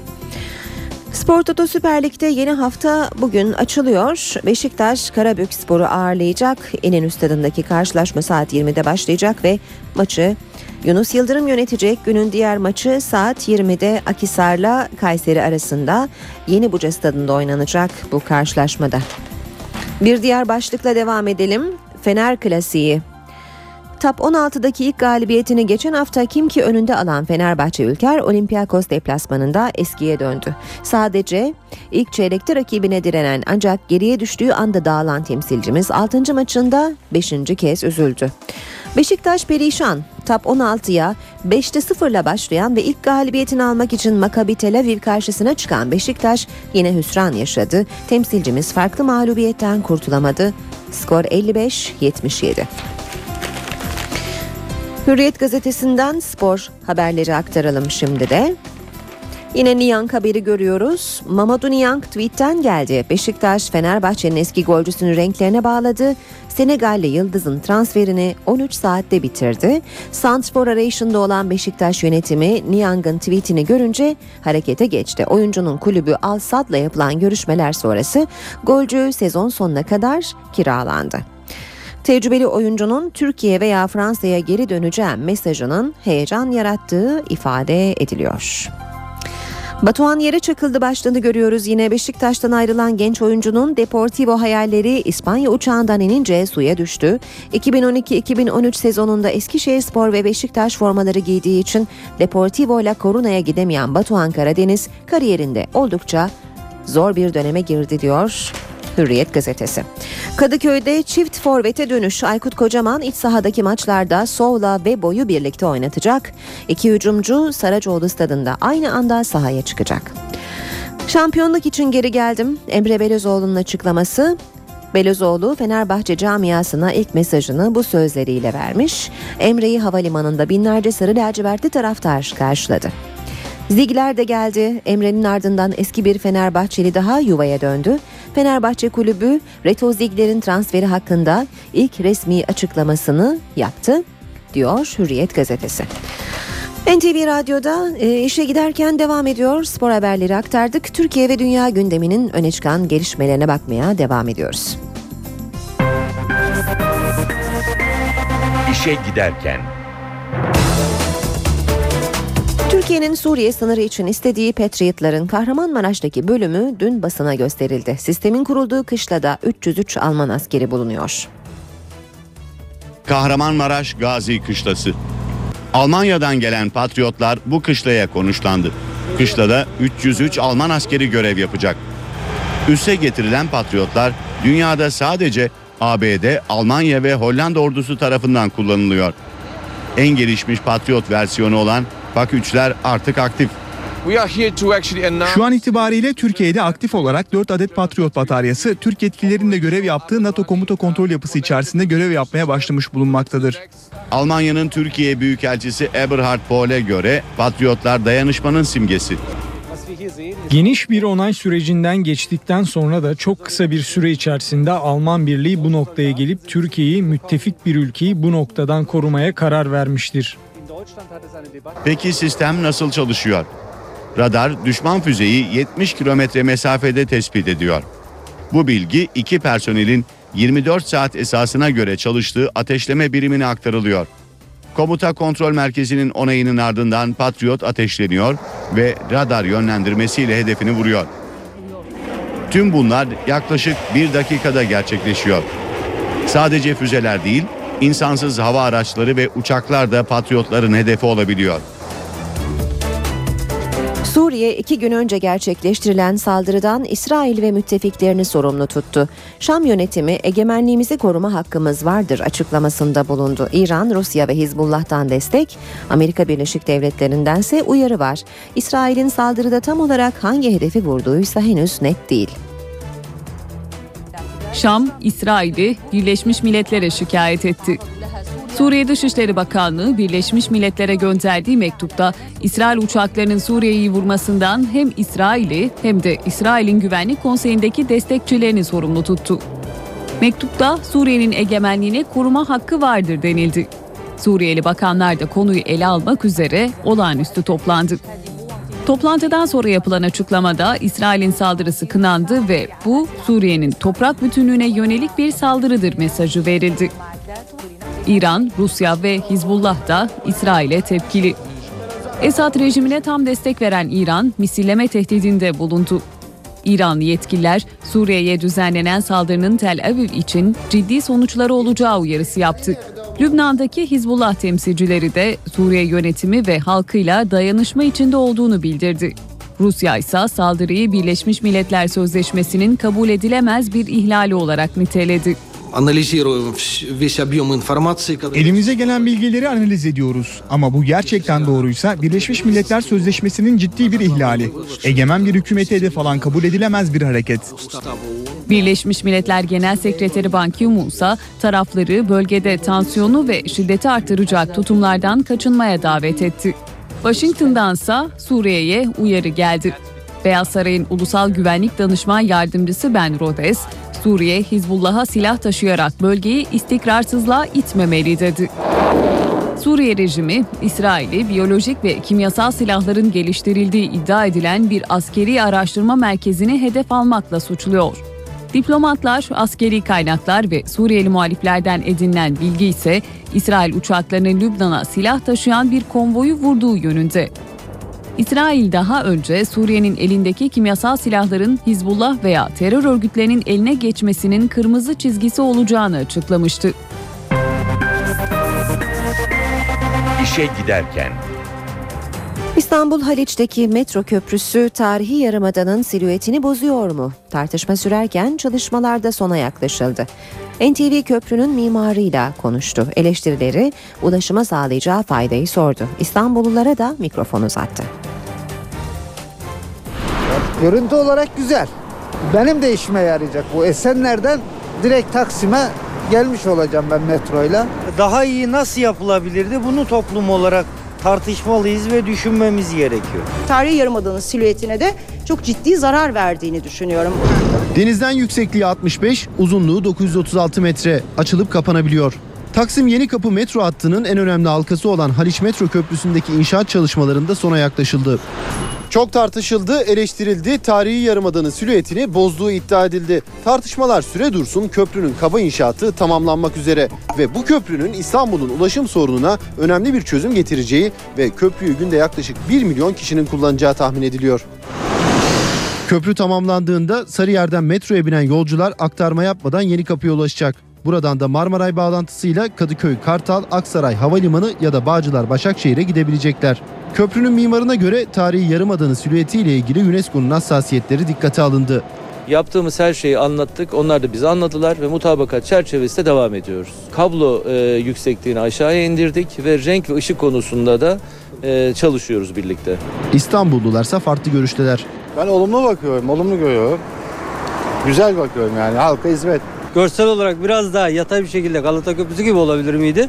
Spor Toto Süper Lig'de yeni hafta bugün açılıyor. Beşiktaş Karabük Spor'u ağırlayacak. İnönü Stadı'ndaki karşılaşma saat 20'de başlayacak ve maçı Yunus Yıldırım yönetecek. Günün diğer maçı saat 20'de Akisar'la Kayseri arasında Yeni Buca Stadı'nda oynanacak bu karşılaşmada. Bir diğer başlıkla devam edelim. Fener Klasiği Top 16'daki ilk galibiyetini geçen hafta Kimki önünde alan Fenerbahçe Ülker Olympiakos deplasmanında eskiye döndü. Sadece ilk çeyrekte rakibine direnen ancak geriye düştüğü anda dağılan temsilcimiz 6. maçında 5. kez üzüldü. Beşiktaş perişan. Top 16'ya 5'te 0 ile başlayan ve ilk galibiyetini almak için Maccabi Tel Aviv karşısına çıkan Beşiktaş yine hüsran yaşadı. Temsilcimiz farklı mağlubiyetten kurtulamadı. Skor 55-77. Hürriyet gazetesinden spor haberleri aktaralım şimdi de. Yine Niyank haberi görüyoruz. Mamadou Niyank tweetten geldi. Beşiktaş Fenerbahçe'nin eski golcüsünü renklerine bağladı. Senegalli Yıldız'ın transferini 13 saatte bitirdi. Santrfor arayışında olan Beşiktaş yönetimi Niyank'ın tweetini görünce harekete geçti. Oyuncunun kulübü Al Sadd'la yapılan görüşmeler sonrası golcü sezon sonuna kadar kiralandı. Tecrübeli oyuncunun Türkiye veya Fransa'ya geri döneceğim mesajının heyecan yarattığı ifade ediliyor. Batuhan yere çakıldı başlığını görüyoruz. Yine Beşiktaş'tan ayrılan genç oyuncunun Deportivo hayalleri İspanya uçağından inince suya düştü. 2012-2013 sezonunda Eskişehirspor ve Beşiktaş formaları giydiği için Deportivo ile Coruna'ya gidemeyen Batuhan Karadeniz kariyerinde oldukça zor bir döneme girdi diyor Hürriyet gazetesi. Kadıköy'de çift forvete dönüş Aykut Kocaman iç sahadaki maçlarda Sovla ve Boyu birlikte oynatacak. İki hücumcu Saracoğlu stadında aynı anda sahaya çıkacak. Şampiyonluk için geri geldim. Emre Belözoğlu'nun açıklaması Belözoğlu Fenerbahçe camiasına ilk mesajını bu sözleriyle vermiş. Emre'yi havalimanında binlerce sarı lacivertli taraftar karşıladı. Zigler de geldi. Emre'nin ardından eski bir Fenerbahçeli daha yuvaya döndü. Fenerbahçe kulübü Reto Zigler'in transferi hakkında ilk resmi açıklamasını yaptı diyor Hürriyet gazetesi. NTV Radyo'da e, işe giderken devam ediyor. Spor haberleri aktardık. Türkiye ve dünya gündeminin öne çıkan gelişmelerine bakmaya devam ediyoruz. İşe giderken Türkiye'nin Suriye sınırı için istediği Patriot'ların Kahramanmaraş'taki bölümü dün basına gösterildi. Sistemin kurulduğu kışlada 303 Alman askeri bulunuyor. Kahramanmaraş Gazi Kışlası. Almanya'dan gelen patriotlar bu kışlaya konuşlandı. Kışlada 303 Alman askeri görev yapacak. Üsse getirilen patriotlar dünyada sadece ABD, Almanya ve Hollanda ordusu tarafından kullanılıyor. En gelişmiş patriot versiyonu olan PAK-3'ler artık aktif. Şu an itibariyle Türkiye'de aktif olarak 4 adet Patriot bataryası Türk yetkililerin de görev yaptığı NATO komuta kontrol yapısı içerisinde görev yapmaya başlamış bulunmaktadır. Almanya'nın Türkiye Büyükelçisi Eberhard Pohl'e göre patriotlar dayanışmanın simgesi. Geniş bir onay sürecinden geçtikten sonra da çok kısa bir süre içerisinde Alman Birliği bu noktaya gelip Türkiye'yi müttefik bir ülkeyi bu noktadan korumaya karar vermiştir. Peki sistem nasıl çalışıyor? Radar düşman füzeyi 70 kilometre mesafede tespit ediyor. Bu bilgi iki personelin 24 saat esasına göre çalıştığı ateşleme birimine aktarılıyor. Komuta kontrol merkezinin onayının ardından Patriot ateşleniyor ve radar yönlendirmesiyle hedefini vuruyor. Tüm bunlar yaklaşık bir dakikada gerçekleşiyor. Sadece füzeler değil, insansız hava araçları ve uçaklar da Patriotların hedefi olabiliyor. Suriye iki gün önce gerçekleştirilen saldırıdan İsrail ve müttefiklerini sorumlu tuttu. Şam yönetimi egemenliğimizi koruma hakkımız vardır açıklamasında bulundu. İran, Rusya ve Hizbullah'tan destek, Amerika Birleşik Devletleri'ndense uyarı var. İsrail'in saldırıda tam olarak hangi hedefi vurduğuysa henüz net değil. Şam, İsrail'i Birleşmiş Milletler'e şikayet etti. Suriye Dışişleri Bakanlığı Birleşmiş Milletler'e gönderdiği mektupta İsrail uçaklarının Suriye'yi vurmasından hem İsrail'i hem de İsrail'in Güvenlik Konseyi'ndeki destekçilerini sorumlu tuttu. Mektupta Suriye'nin egemenliğine koruma hakkı vardır denildi. Suriyeli bakanlar da konuyu ele almak üzere olağanüstü toplandı. Toplantıdan sonra yapılan açıklamada İsrail'in saldırısı kınandı ve bu Suriye'nin toprak bütünlüğüne yönelik bir saldırıdır mesajı verildi. İran, Rusya ve Hizbullah da İsrail'e tepkili. Esad rejimine tam destek veren İran misilleme tehdidinde bulundu. İranlı yetkililer Suriye'ye düzenlenen saldırının Tel Aviv için ciddi sonuçları olacağı uyarısı yaptı. Lübnan'daki Hizbullah temsilcileri de Suriye yönetimi ve halkıyla dayanışma içinde olduğunu bildirdi. Rusya ise saldırıyı Birleşmiş Milletler Sözleşmesi'nin kabul edilemez bir ihlali olarak niteledi анализируем весь объем информации. Elimize gelen bilgileri analiz ediyoruz. Ama bu gerçekten doğruysa Birleşmiş Milletler Sözleşmesi'nin ciddi bir ihlali. Egemen bir hükümete hedef alan kabul edilemez bir hareket. Birleşmiş Milletler Genel Sekreteri Ban Ki-moon ise tarafları bölgede tansiyonu ve şiddeti artıracak tutumlardan kaçınmaya davet etti. Washington'dansa Suriye'ye uyarı geldi. Beyaz Saray'ın Ulusal Güvenlik Danışman Yardımcısı Ben Rhodes, Suriye Hizbullah'a silah taşıyarak bölgeyi istikrarsızlığa itmemeli dedi. Suriye rejimi, İsrail'i biyolojik ve kimyasal silahların geliştirildiği iddia edilen bir askeri araştırma merkezini hedef almakla suçluyor. Diplomatlar, askeri kaynaklar ve Suriyeli muhaliflerden edinilen bilgi ise İsrail uçaklarının Lübnan'a silah taşıyan bir konvoyu vurduğu yönünde. İsrail daha önce Suriye'nin elindeki kimyasal silahların Hizbullah veya terör örgütlerinin eline geçmesinin kırmızı çizgisi olacağını açıklamıştı. İşe giderken İstanbul Haliç'teki metro köprüsü tarihi yarımadanın silüetini bozuyor mu? Tartışma sürerken çalışmalarda sona yaklaşıldı. NTV köprünün mimarıyla konuştu. Eleştirileri ulaşıma sağlayacağı faydayı sordu. İstanbullulara da mikrofon uzattı. Görüntü olarak güzel. Benim de işime yarayacak bu. Esenler'den direkt Taksim'e gelmiş olacağım ben metroyla. Daha iyi nasıl yapılabilirdi? Bunu toplum olarak tartışmalıyız ve düşünmemiz gerekiyor. Tarihi Yarımada'nın silüetine de çok ciddi zarar verdiğini düşünüyorum. Denizden yüksekliği 65, uzunluğu 936 metre açılıp kapanabiliyor. Taksim Yenikapı metro hattının en önemli halkası olan Haliç Metro Köprüsü'ndeki inşaat çalışmalarında sona yaklaşıldı. Çok tartışıldı, eleştirildi, tarihi yarımadanın silüetini bozduğu iddia edildi. Tartışmalar süre dursun köprünün kaba inşaatı tamamlanmak üzere ve bu köprünün İstanbul'un ulaşım sorununa önemli bir çözüm getireceği ve köprüyü günde yaklaşık 1 milyon kişinin kullanacağı tahmin ediliyor. Köprü tamamlandığında Sarıyer'den metroya binen yolcular aktarma yapmadan Yenikapı'ya ulaşacak. Buradan da Marmaray bağlantısıyla Kadıköy, Kartal, Aksaray Havalimanı ya da Bağcılar Başakşehir'e gidebilecekler. Köprünün mimarına göre tarihi yarımadanın silüetiyle ilgili UNESCO'nun hassasiyetleri dikkate alındı. Yaptığımız her şeyi anlattık. Onlar da bize anladılar ve mutabakat çerçevesinde devam ediyoruz. Kablo e, yüksekliğini aşağıya indirdik ve renk ve ışık konusunda da e, çalışıyoruz birlikte. İstanbullularsa farklı görüşteler. Ben olumlu bakıyorum, olumlu görüyorum. Güzel bakıyorum yani halka hizmet. Görsel olarak biraz daha yatay bir şekilde Galata Köprüsü gibi olabilir miydi?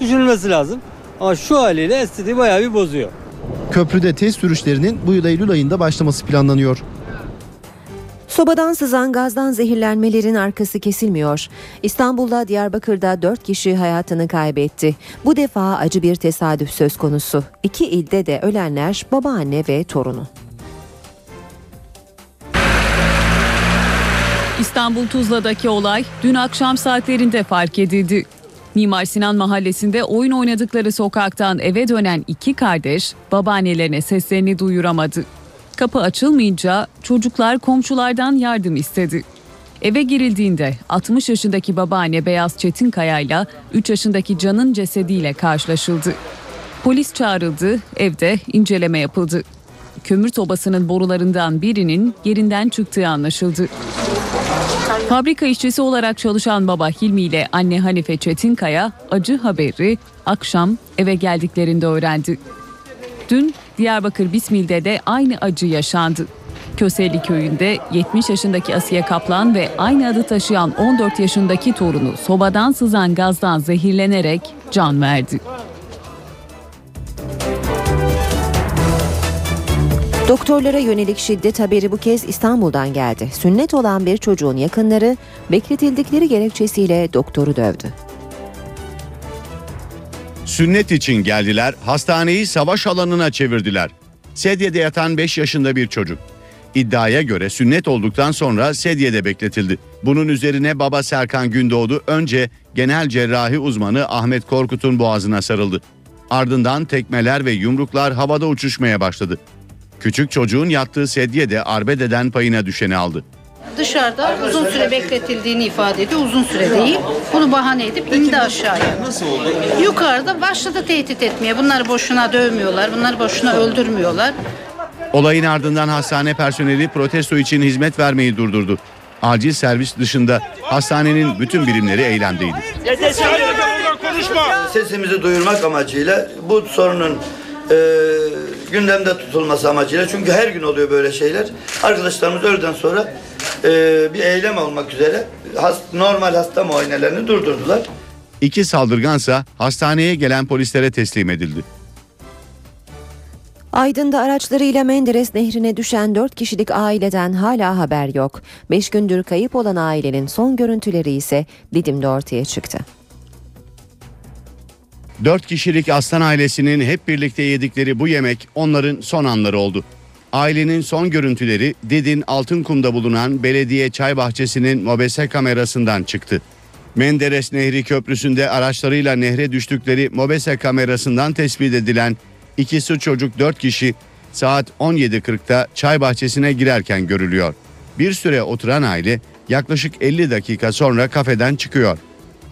Düşünülmesi lazım. Ama şu haliyle estetiği bayağı bir bozuyor. Köprüde test sürüşlerinin bu yıl Eylül ayında başlaması planlanıyor. Sobadan sızan gazdan zehirlenmelerin arkası kesilmiyor. İstanbul'da Diyarbakır'da 4 kişi hayatını kaybetti. Bu defa acı bir tesadüf söz konusu. İki ilde de ölenler babaanne ve torunu. İstanbul Tuzla'daki olay dün akşam saatlerinde fark edildi. Mimar Sinan Mahallesi'nde oyun oynadıkları sokaktan eve dönen iki kardeş babaannelerine seslerini duyuramadı. Kapı açılmayınca çocuklar komşulardan yardım istedi. Eve girildiğinde 60 yaşındaki babaanne Beyaz Çetinkaya ile 3 yaşındaki Can'ın cesediyle karşılaşıldı. Polis çağrıldı, evde inceleme yapıldı. Kömür sobasının borularından birinin yerinden çıktığı anlaşıldı. Fabrika işçisi olarak çalışan baba Hilmi ile anne Hanife Çetinkaya acı haberi akşam eve geldiklerinde öğrendi. Dün Diyarbakır Bismil'de de aynı acı yaşandı. Köseli köyünde 70 yaşındaki Asiye Kaplan ve aynı adı taşıyan 14 yaşındaki torunu sobadan sızan gazdan zehirlenerek can verdi. Doktorlara yönelik şiddet haberi bu kez İstanbul'dan geldi. Sünnet olan bir çocuğun yakınları bekletildikleri gerekçesiyle doktoru dövdü. Sünnet için geldiler, hastaneyi savaş alanına çevirdiler. Sedyede yatan 5 yaşında bir çocuk. İddiaya göre sünnet olduktan sonra sedyede bekletildi. Bunun üzerine baba Serkan Gündoğdu önce genel cerrahi uzmanı Ahmet Korkut'un boğazına sarıldı. Ardından tekmeler ve yumruklar havada uçuşmaya başladı. Küçük çocuğun yattığı sedye de arbededen payına düşeni aldı. Dışarıda uzun süre bekletildiğini ifade ediyor. Uzun süre değil. Bunu bahane edip indi aşağıya. Nasıl oldu? Yukarıda başladı tehdit etmeye. Bunları boşuna dövmüyorlar. Bunları boşuna öldürmüyorlar. Olayın ardından hastane personeli protesto için hizmet vermeyi durdurdu. Acil servis dışında hastanenin bütün birimleri eylemdeydi. Sesimizi duyurmak amacıyla bu sorunun e, gündemde tutulması amacıyla çünkü her gün oluyor böyle şeyler. Arkadaşlarımız öğleden sonra e, bir eylem olmak üzere has, normal hasta muayenelerini durdurdular. İki saldırgansa hastaneye gelen polislere teslim edildi. Aydın'da araçlarıyla Menderes Nehri'ne düşen 4 kişilik aileden hala haber yok. 5 gündür kayıp olan ailenin son görüntüleri ise Didim'de ortaya çıktı. Dört kişilik aslan ailesinin hep birlikte yedikleri bu yemek onların son anları oldu. Ailenin son görüntüleri Didin Altınkum'da bulunan belediye çay bahçesinin mobese kamerasından çıktı. Menderes Nehri Köprüsü'nde araçlarıyla nehre düştükleri mobese kamerasından tespit edilen ikisi çocuk dört kişi saat 17.40'da çay bahçesine girerken görülüyor. Bir süre oturan aile yaklaşık 50 dakika sonra kafeden çıkıyor.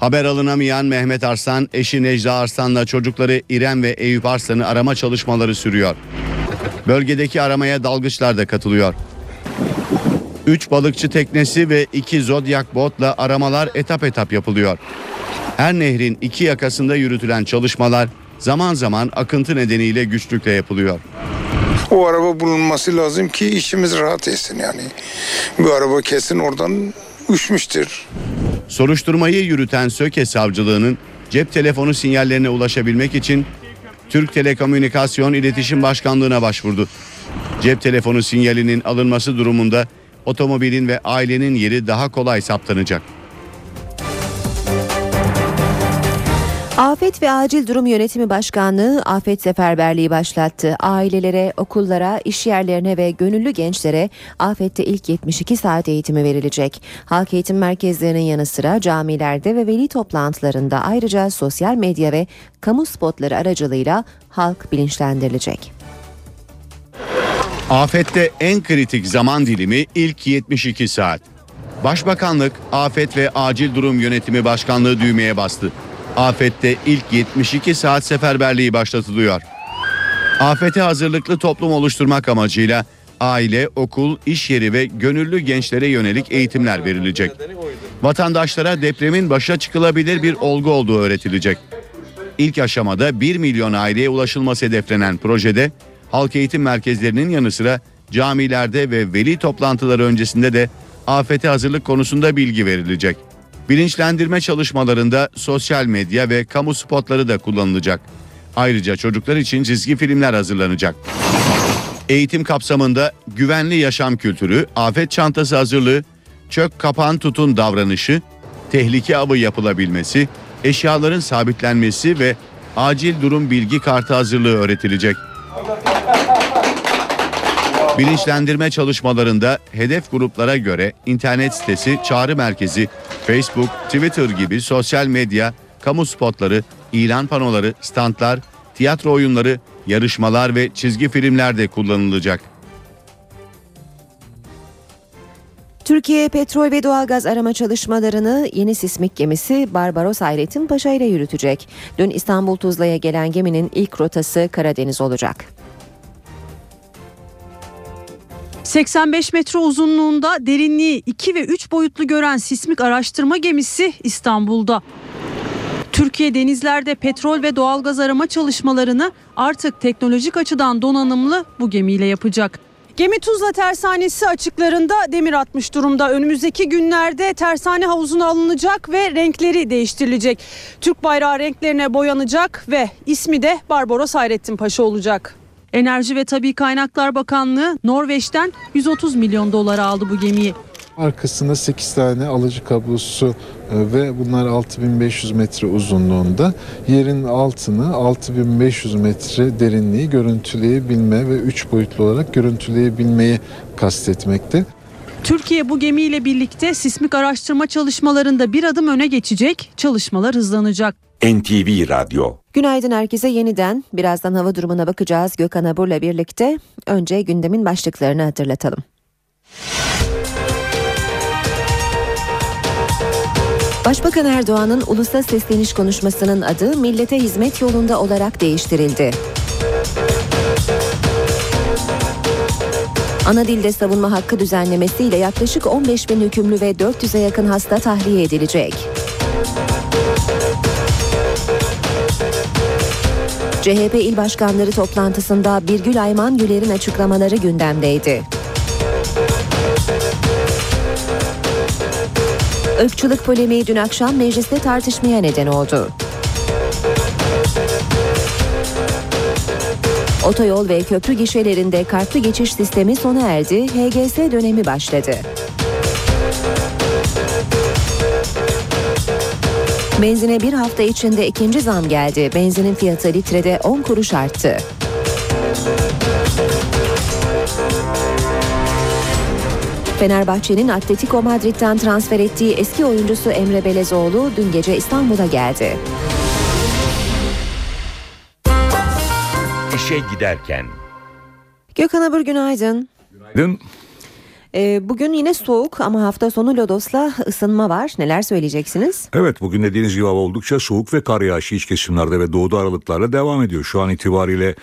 Haber alınamayan Mehmet Arslan, eşi Necla Arslan'la çocukları İrem ve Eyüp Arslan'ı arama çalışmaları sürüyor. Bölgedeki aramaya dalgıçlar da katılıyor. 3 balıkçı teknesi ve 2 zodyak botla aramalar etap etap yapılıyor. Her nehrin iki yakasında yürütülen çalışmalar zaman zaman akıntı nedeniyle güçlükle yapılıyor. O araba bulunması lazım ki işimiz rahat etsin yani. Bu araba kesin oradan uçmuştur. Soruşturmayı yürüten Söke Savcılığı'nın cep telefonu sinyallerine ulaşabilmek için Türk Telekomünikasyon İletişim Başkanlığı'na başvurdu. Cep telefonu sinyalinin alınması durumunda otomobilin ve ailenin yeri daha kolay saptanacak. Afet ve Acil Durum Yönetimi Başkanlığı afet seferberliği başlattı. Ailelere, okullara, iş yerlerine ve gönüllü gençlere afette ilk 72 saat eğitimi verilecek. Halk eğitim merkezlerinin yanı sıra camilerde ve veli toplantılarında ayrıca sosyal medya ve kamu spotları aracılığıyla halk bilinçlendirilecek. Afette en kritik zaman dilimi ilk 72 saat. Başbakanlık Afet ve Acil Durum Yönetimi Başkanlığı düğmeye bastı. Afette ilk 72 saat seferberliği başlatılıyor. Afete hazırlıklı toplum oluşturmak amacıyla aile, okul, iş yeri ve gönüllü gençlere yönelik eğitimler verilecek. Vatandaşlara depremin başa çıkılabilir bir olgu olduğu öğretilecek. İlk aşamada 1 milyon aileye ulaşılması hedeflenen projede halk eğitim merkezlerinin yanı sıra camilerde ve veli toplantıları öncesinde de afete hazırlık konusunda bilgi verilecek. Bilinçlendirme çalışmalarında sosyal medya ve kamu spotları da kullanılacak. Ayrıca çocuklar için çizgi filmler hazırlanacak. Eğitim kapsamında güvenli yaşam kültürü, afet çantası hazırlığı, çök kapan tutun davranışı, tehlike avı yapılabilmesi, eşyaların sabitlenmesi ve acil durum bilgi kartı hazırlığı öğretilecek. Bilinçlendirme çalışmalarında hedef gruplara göre internet sitesi, çağrı merkezi, Facebook, Twitter gibi sosyal medya, kamu spotları, ilan panoları, standlar, tiyatro oyunları, yarışmalar ve çizgi filmler de kullanılacak. Türkiye petrol ve doğalgaz arama çalışmalarını yeni sismik gemisi Barbaros Hayrettin Paşa ile yürütecek. Dün İstanbul Tuzla'ya gelen geminin ilk rotası Karadeniz olacak. 85 metre uzunluğunda derinliği 2 ve 3 boyutlu gören sismik araştırma gemisi İstanbul'da. Türkiye denizlerde petrol ve doğalgaz arama çalışmalarını artık teknolojik açıdan donanımlı bu gemiyle yapacak. Gemi Tuzla Tersanesi açıklarında demir atmış durumda. Önümüzdeki günlerde tersane havuzuna alınacak ve renkleri değiştirilecek. Türk bayrağı renklerine boyanacak ve ismi de Barbaros Hayrettin Paşa olacak. Enerji ve Tabi Kaynaklar Bakanlığı Norveç'ten 130 milyon dolar aldı bu gemiyi. Arkasında 8 tane alıcı kablosu e, ve bunlar 6500 metre uzunluğunda. Yerin altını 6500 metre derinliği görüntüleyebilme ve 3 boyutlu olarak görüntüleyebilmeyi kastetmekte. Türkiye bu gemiyle birlikte sismik araştırma çalışmalarında bir adım öne geçecek, çalışmalar hızlanacak. NTV Radyo Günaydın herkese yeniden. Birazdan hava durumuna bakacağız Gökhan Abur'la birlikte. Önce gündemin başlıklarını hatırlatalım. Başbakan Erdoğan'ın ulusa sesleniş konuşmasının adı millete hizmet yolunda olarak değiştirildi. Ana dilde savunma hakkı düzenlemesiyle yaklaşık 15 bin hükümlü ve 400'e yakın hasta tahliye edilecek. CHP il başkanları toplantısında Birgül Ayman Güler'in açıklamaları gündemdeydi. Irkçılık polemiği dün akşam mecliste tartışmaya neden oldu. Otoyol ve köprü gişelerinde kartlı geçiş sistemi sona erdi, HGS dönemi başladı. Benzine bir hafta içinde ikinci zam geldi. Benzinin fiyatı litrede 10 kuruş arttı. Fenerbahçe'nin Atletico Madrid'den transfer ettiği eski oyuncusu Emre Belezoğlu dün gece İstanbul'a geldi. İşe giderken Gökhan Abur günaydın. Günaydın. Ee, bugün yine soğuk ama hafta sonu Lodos'la ısınma var. Neler söyleyeceksiniz? Evet bugün dediğiniz gibi hava oldukça soğuk ve kar yağışı iç kesimlerde ve doğuda aralıklarla devam ediyor. Şu an itibariyle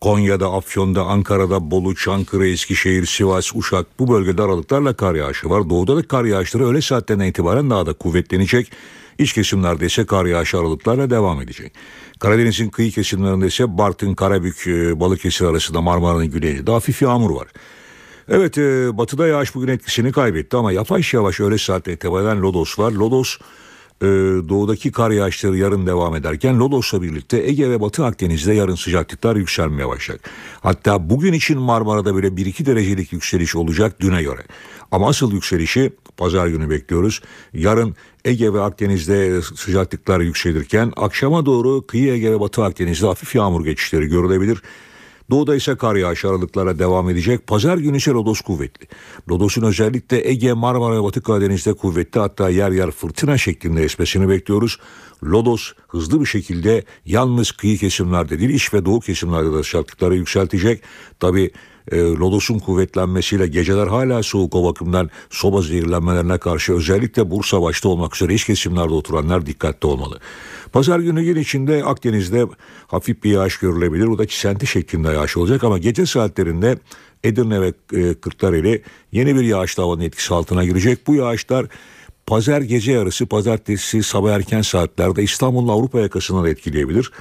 Konya'da, Afyon'da, Ankara'da, Bolu, Çankırı, Eskişehir, Sivas, Uşak bu bölgede aralıklarla kar yağışı var. Doğuda da kar yağışları öğle saatlerinden itibaren daha da kuvvetlenecek. İç kesimlerde ise kar yağışı aralıklarla devam edecek. Karadeniz'in kıyı kesimlerinde ise Bartın, Karabük, e, Balıkesir arasında Marmara'nın güneyinde de hafif yağmur var. Evet e, batıda yağış bugün etkisini kaybetti ama yavaş yavaş öğle saatte itibaren Lodos var. Lodos e, doğudaki kar yağışları yarın devam ederken Lodos'la birlikte Ege ve Batı Akdeniz'de yarın sıcaklıklar yükselmeye başlayacak. Hatta bugün için Marmara'da bile 1-2 derecelik yükseliş olacak düne göre. Ama asıl yükselişi pazar günü bekliyoruz. Yarın Ege ve Akdeniz'de sıcaklıklar yükselirken akşama doğru kıyı Ege ve Batı Akdeniz'de hafif yağmur geçişleri görülebilir. Doğuda ise kar yağışı aralıklara devam edecek. Pazar günü ise Lodos kuvvetli. Lodos'un özellikle Ege, Marmara ve Batı Karadeniz'de kuvvetli hatta yer yer fırtına şeklinde esmesini bekliyoruz. Lodos hızlı bir şekilde yalnız kıyı kesimlerde değil iç ve doğu kesimlerde de sıcaklıkları yükseltecek. Tabi e, lodosun kuvvetlenmesiyle geceler hala soğuk o bakımdan soba zehirlenmelerine karşı özellikle Bursa başta olmak üzere iç kesimlerde oturanlar dikkatli olmalı. Pazar günü gün içinde Akdeniz'de hafif bir yağış görülebilir. Bu da çisenti şeklinde yağış olacak ama gece saatlerinde Edirne ve e, Kırklareli yeni bir yağışlı havanın etkisi altına girecek. Bu yağışlar pazar gece yarısı pazartesi sabah erken saatlerde İstanbul'un Avrupa yakasından etkileyebilir.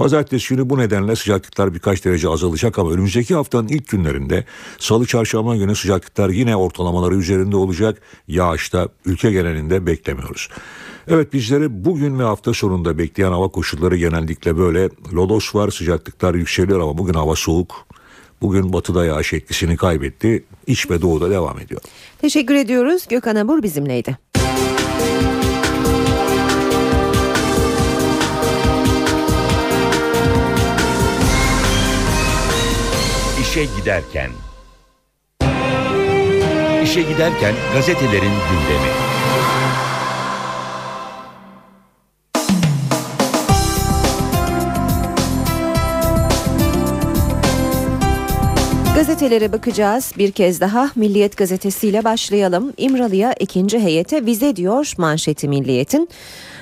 Pazartesi günü bu nedenle sıcaklıklar birkaç derece azalacak ama önümüzdeki haftanın ilk günlerinde salı çarşamba günü sıcaklıklar yine ortalamaları üzerinde olacak. Yağışta ülke genelinde beklemiyoruz. Evet bizleri bugün ve hafta sonunda bekleyen hava koşulları genellikle böyle. Lodos var sıcaklıklar yükseliyor ama bugün hava soğuk. Bugün batıda yağış etkisini kaybetti. İç ve doğuda devam ediyor. Teşekkür ediyoruz. Gökhan Abur bizimleydi. İşe giderken. İşe giderken gazetelerin gündemi. Gazetelere bakacağız. Bir kez daha Milliyet gazetesiyle başlayalım. İmralı'ya ikinci heyete vize diyor manşeti Milliyet'in.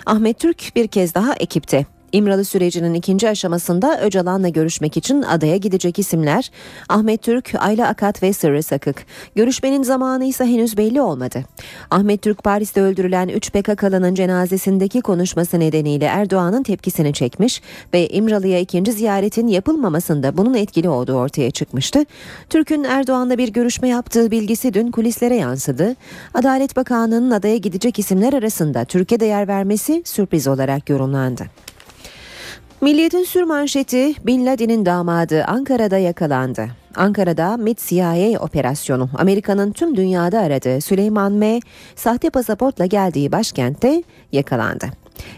Ahmet Türk bir kez daha ekipte. İmralı sürecinin ikinci aşamasında Öcalan'la görüşmek için adaya gidecek isimler Ahmet Türk, Ayla Akat ve Sırrı Sakık. Görüşmenin zamanı ise henüz belli olmadı. Ahmet Türk Paris'te öldürülen 3 PKK'lının cenazesindeki konuşması nedeniyle Erdoğan'ın tepkisini çekmiş ve İmralı'ya ikinci ziyaretin yapılmamasında bunun etkili olduğu ortaya çıkmıştı. Türk'ün Erdoğan'la bir görüşme yaptığı bilgisi dün kulislere yansıdı. Adalet Bakanlığı'nın adaya gidecek isimler arasında Türkiye değer vermesi sürpriz olarak yorumlandı. Milliyetin sür manşeti Bin Laden'in damadı Ankara'da yakalandı. Ankara'da MIT-CIA operasyonu Amerika'nın tüm dünyada aradığı Süleyman M. sahte pasaportla geldiği başkentte yakalandı.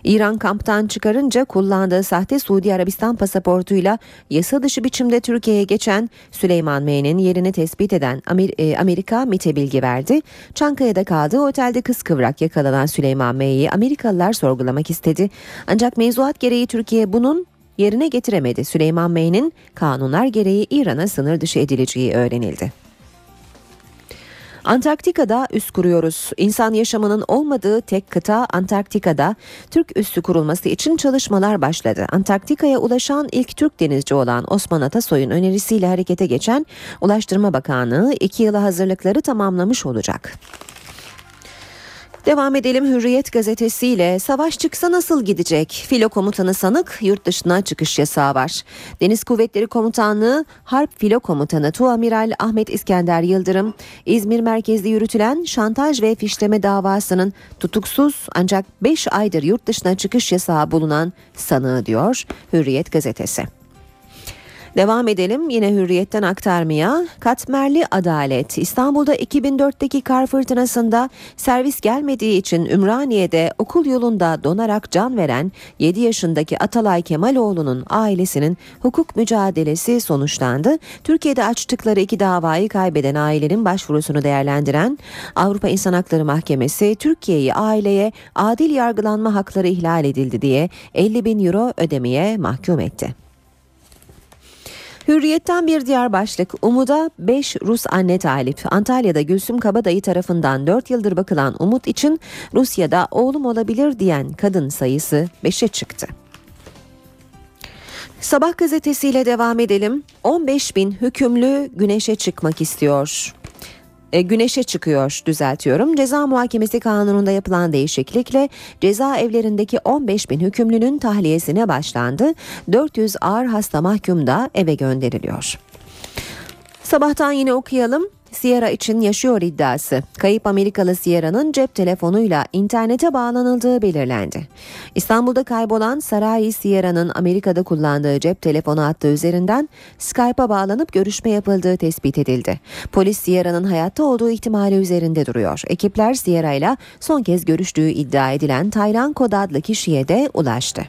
İran kamptan çıkarınca kullandığı sahte Suudi Arabistan pasaportuyla yasa dışı biçimde Türkiye'ye geçen Süleyman M'nin yerini tespit eden e, Amerika MIT'e bilgi verdi. Çankaya'da kaldığı otelde kıskıvrak yakalanan Süleyman M'yi Amerikalılar sorgulamak istedi. Ancak mevzuat gereği Türkiye bunun yerine getiremedi. Süleyman M'nin kanunlar gereği İran'a sınır dışı edileceği öğrenildi. Antarktika'da üs kuruyoruz. İnsan yaşamının olmadığı tek kıta Antarktika'da Türk üssü kurulması için çalışmalar başladı. Antarktika'ya ulaşan ilk Türk denizci olan Osman Atasoy'un önerisiyle harekete geçen Ulaştırma Bakanlığı iki yıla hazırlıkları tamamlamış olacak. Devam edelim Hürriyet gazetesiyle. Savaş çıksa nasıl gidecek? Filo komutanı sanık yurt dışına çıkış yasağı var. Deniz Kuvvetleri Komutanlığı Harp Filo Komutanı Tuamiral Ahmet İskender Yıldırım, İzmir merkezli yürütülen şantaj ve fişleme davasının tutuksuz ancak 5 aydır yurt dışına çıkış yasağı bulunan sanığı diyor Hürriyet gazetesi. Devam edelim yine hürriyetten aktarmaya. Katmerli Adalet İstanbul'da 2004'teki kar fırtınasında servis gelmediği için Ümraniye'de okul yolunda donarak can veren 7 yaşındaki Atalay Kemaloğlu'nun ailesinin hukuk mücadelesi sonuçlandı. Türkiye'de açtıkları iki davayı kaybeden ailenin başvurusunu değerlendiren Avrupa İnsan Hakları Mahkemesi Türkiye'yi aileye adil yargılanma hakları ihlal edildi diye 50 bin euro ödemeye mahkum etti. Hürriyetten bir diğer başlık Umut'a 5 Rus anne talip. Antalya'da Gülsüm Kabadayı tarafından 4 yıldır bakılan Umut için Rusya'da oğlum olabilir diyen kadın sayısı 5'e çıktı. Sabah gazetesiyle devam edelim. 15 bin hükümlü güneşe çıkmak istiyor e, güneşe çıkıyor düzeltiyorum. Ceza muhakemesi kanununda yapılan değişiklikle ceza evlerindeki 15 bin hükümlünün tahliyesine başlandı. 400 ağır hasta mahkum da eve gönderiliyor. Sabahtan yine okuyalım. Sierra için yaşıyor iddiası. Kayıp Amerikalı Sierra'nın cep telefonuyla internete bağlanıldığı belirlendi. İstanbul'da kaybolan Sarai Sierra'nın Amerika'da kullandığı cep telefonu hattı üzerinden Skype'a bağlanıp görüşme yapıldığı tespit edildi. Polis Sierra'nın hayatta olduğu ihtimali üzerinde duruyor. Ekipler Sierra ile son kez görüştüğü iddia edilen Taylan Kod adlı kişiye de ulaştı.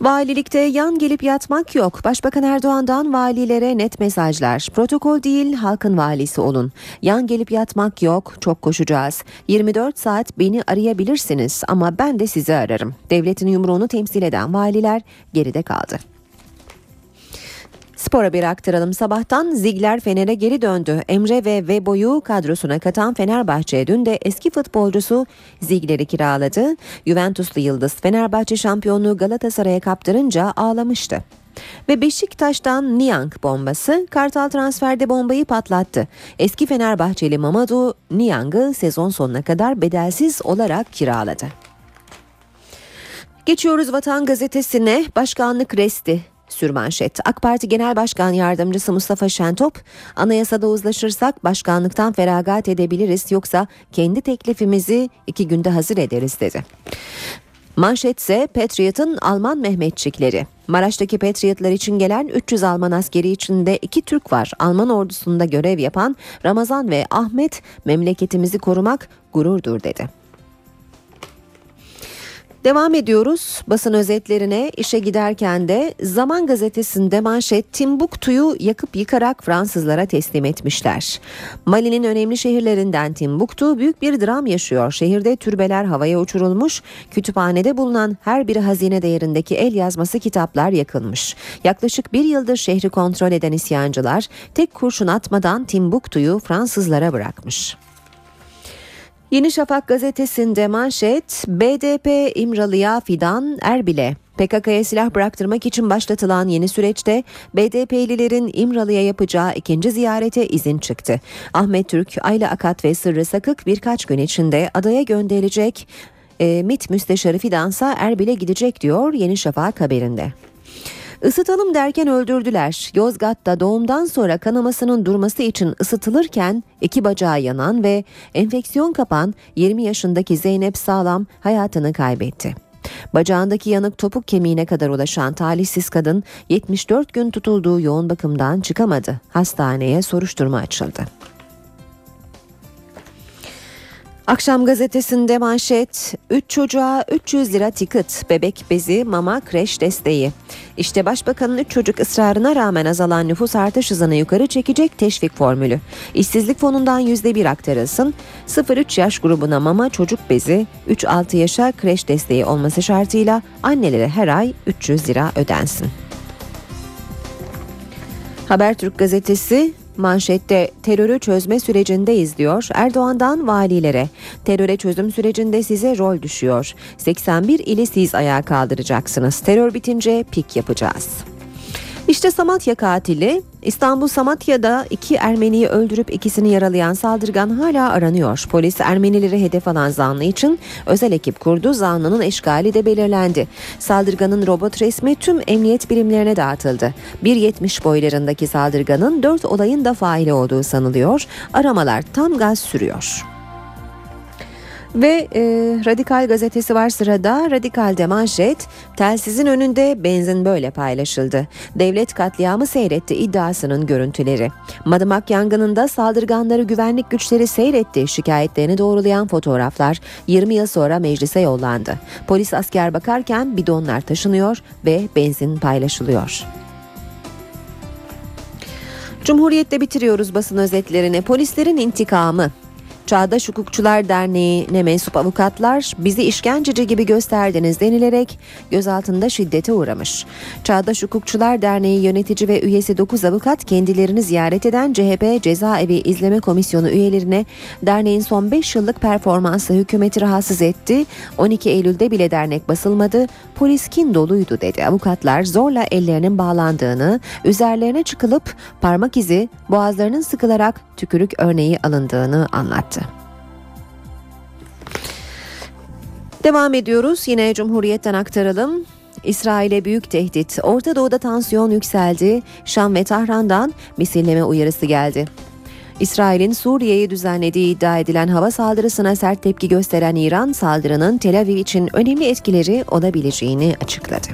Valilikte yan gelip yatmak yok. Başbakan Erdoğan'dan valilere net mesajlar. Protokol değil halkın valisi olun. Yan gelip yatmak yok. Çok koşacağız. 24 saat beni arayabilirsiniz ama ben de sizi ararım. Devletin yumruğunu temsil eden valiler geride kaldı. Spor haberi aktaralım. Sabahtan Zigler Fener'e geri döndü. Emre ve Vebo'yu kadrosuna katan Fenerbahçe dün de eski futbolcusu Zigler'i kiraladı. Juventuslu Yıldız Fenerbahçe şampiyonluğu Galatasaray'a kaptırınca ağlamıştı. Ve Beşiktaş'tan Niang bombası Kartal transferde bombayı patlattı. Eski Fenerbahçeli Mamadou Niang'ı sezon sonuna kadar bedelsiz olarak kiraladı. Geçiyoruz Vatan Gazetesi'ne başkanlık resti sürmanşet. AK Parti Genel Başkan Yardımcısı Mustafa Şentop, anayasada uzlaşırsak başkanlıktan feragat edebiliriz yoksa kendi teklifimizi iki günde hazır ederiz dedi. Manşetse Patriot'ın Alman Mehmetçikleri. Maraş'taki Patriotlar için gelen 300 Alman askeri içinde iki Türk var. Alman ordusunda görev yapan Ramazan ve Ahmet memleketimizi korumak gururdur dedi. Devam ediyoruz basın özetlerine işe giderken de Zaman Gazetesi'nde manşet Timbuktu'yu yakıp yıkarak Fransızlara teslim etmişler. Mali'nin önemli şehirlerinden Timbuktu büyük bir dram yaşıyor. Şehirde türbeler havaya uçurulmuş, kütüphanede bulunan her biri hazine değerindeki el yazması kitaplar yakılmış. Yaklaşık bir yıldır şehri kontrol eden isyancılar tek kurşun atmadan Timbuktu'yu Fransızlara bırakmış. Yeni Şafak gazetesinde manşet BDP İmralı'ya fidan Erbil'e. PKK'ya silah bıraktırmak için başlatılan yeni süreçte BDP'lilerin İmralı'ya yapacağı ikinci ziyarete izin çıktı. Ahmet Türk, Ayla Akat ve Sırrı Sakık birkaç gün içinde adaya gönderilecek e, MİT Müsteşarı Fidansa Erbil'e gidecek diyor Yeni Şafak haberinde. Isıtalım derken öldürdüler. Yozgat'ta doğumdan sonra kanamasının durması için ısıtılırken iki bacağı yanan ve enfeksiyon kapan 20 yaşındaki Zeynep Sağlam hayatını kaybetti. Bacağındaki yanık topuk kemiğine kadar ulaşan talihsiz kadın 74 gün tutulduğu yoğun bakımdan çıkamadı. Hastaneye soruşturma açıldı. Akşam gazetesinde manşet 3 çocuğa 300 lira ticket, bebek bezi, mama, kreş desteği. İşte Başbakanın 3 çocuk ısrarına rağmen azalan nüfus artış hızını yukarı çekecek teşvik formülü. İşsizlik fonundan %1 aktarılsın, 0-3 yaş grubuna mama, çocuk bezi, 3-6 yaşa kreş desteği olması şartıyla annelere her ay 300 lira ödensin. Habertürk gazetesi Manşette terörü çözme sürecindeyiz diyor. Erdoğan'dan valilere teröre çözüm sürecinde size rol düşüyor. 81 ili siz ayağa kaldıracaksınız. Terör bitince pik yapacağız. İşte Samatya katili İstanbul Samatya'da iki Ermeniyi öldürüp ikisini yaralayan saldırgan hala aranıyor. Polis Ermenileri hedef alan zanlı için özel ekip kurdu. Zanlının eşgali de belirlendi. Saldırganın robot resmi tüm emniyet birimlerine dağıtıldı. 1.70 boylarındaki saldırganın 4 olayın da faili olduğu sanılıyor. Aramalar tam gaz sürüyor. Ve e, Radikal gazetesi var sırada. Radikal'de manşet telsizin önünde benzin böyle paylaşıldı. Devlet katliamı seyretti iddiasının görüntüleri. Madımak yangınında saldırganları güvenlik güçleri seyretti. Şikayetlerini doğrulayan fotoğraflar 20 yıl sonra meclise yollandı. Polis asker bakarken bidonlar taşınıyor ve benzin paylaşılıyor. Cumhuriyet'te bitiriyoruz basın özetlerini. Polislerin intikamı. Çağdaş Hukukçular Derneği'ne mensup avukatlar bizi işkenceci gibi gösterdiniz denilerek gözaltında şiddete uğramış. Çağdaş Hukukçular Derneği yönetici ve üyesi 9 avukat kendilerini ziyaret eden CHP Cezaevi İzleme Komisyonu üyelerine derneğin son 5 yıllık performansı hükümeti rahatsız etti. 12 Eylül'de bile dernek basılmadı. Polis kin doluydu dedi. Avukatlar zorla ellerinin bağlandığını, üzerlerine çıkılıp parmak izi, boğazlarının sıkılarak tükürük örneği alındığını anlattı. Devam ediyoruz. Yine Cumhuriyet'ten aktaralım. İsrail'e büyük tehdit. Orta Doğu'da tansiyon yükseldi. Şam ve Tahran'dan misilleme uyarısı geldi. İsrail'in Suriye'ye düzenlediği iddia edilen hava saldırısına sert tepki gösteren İran, saldırının Tel Aviv için önemli etkileri olabileceğini açıkladı.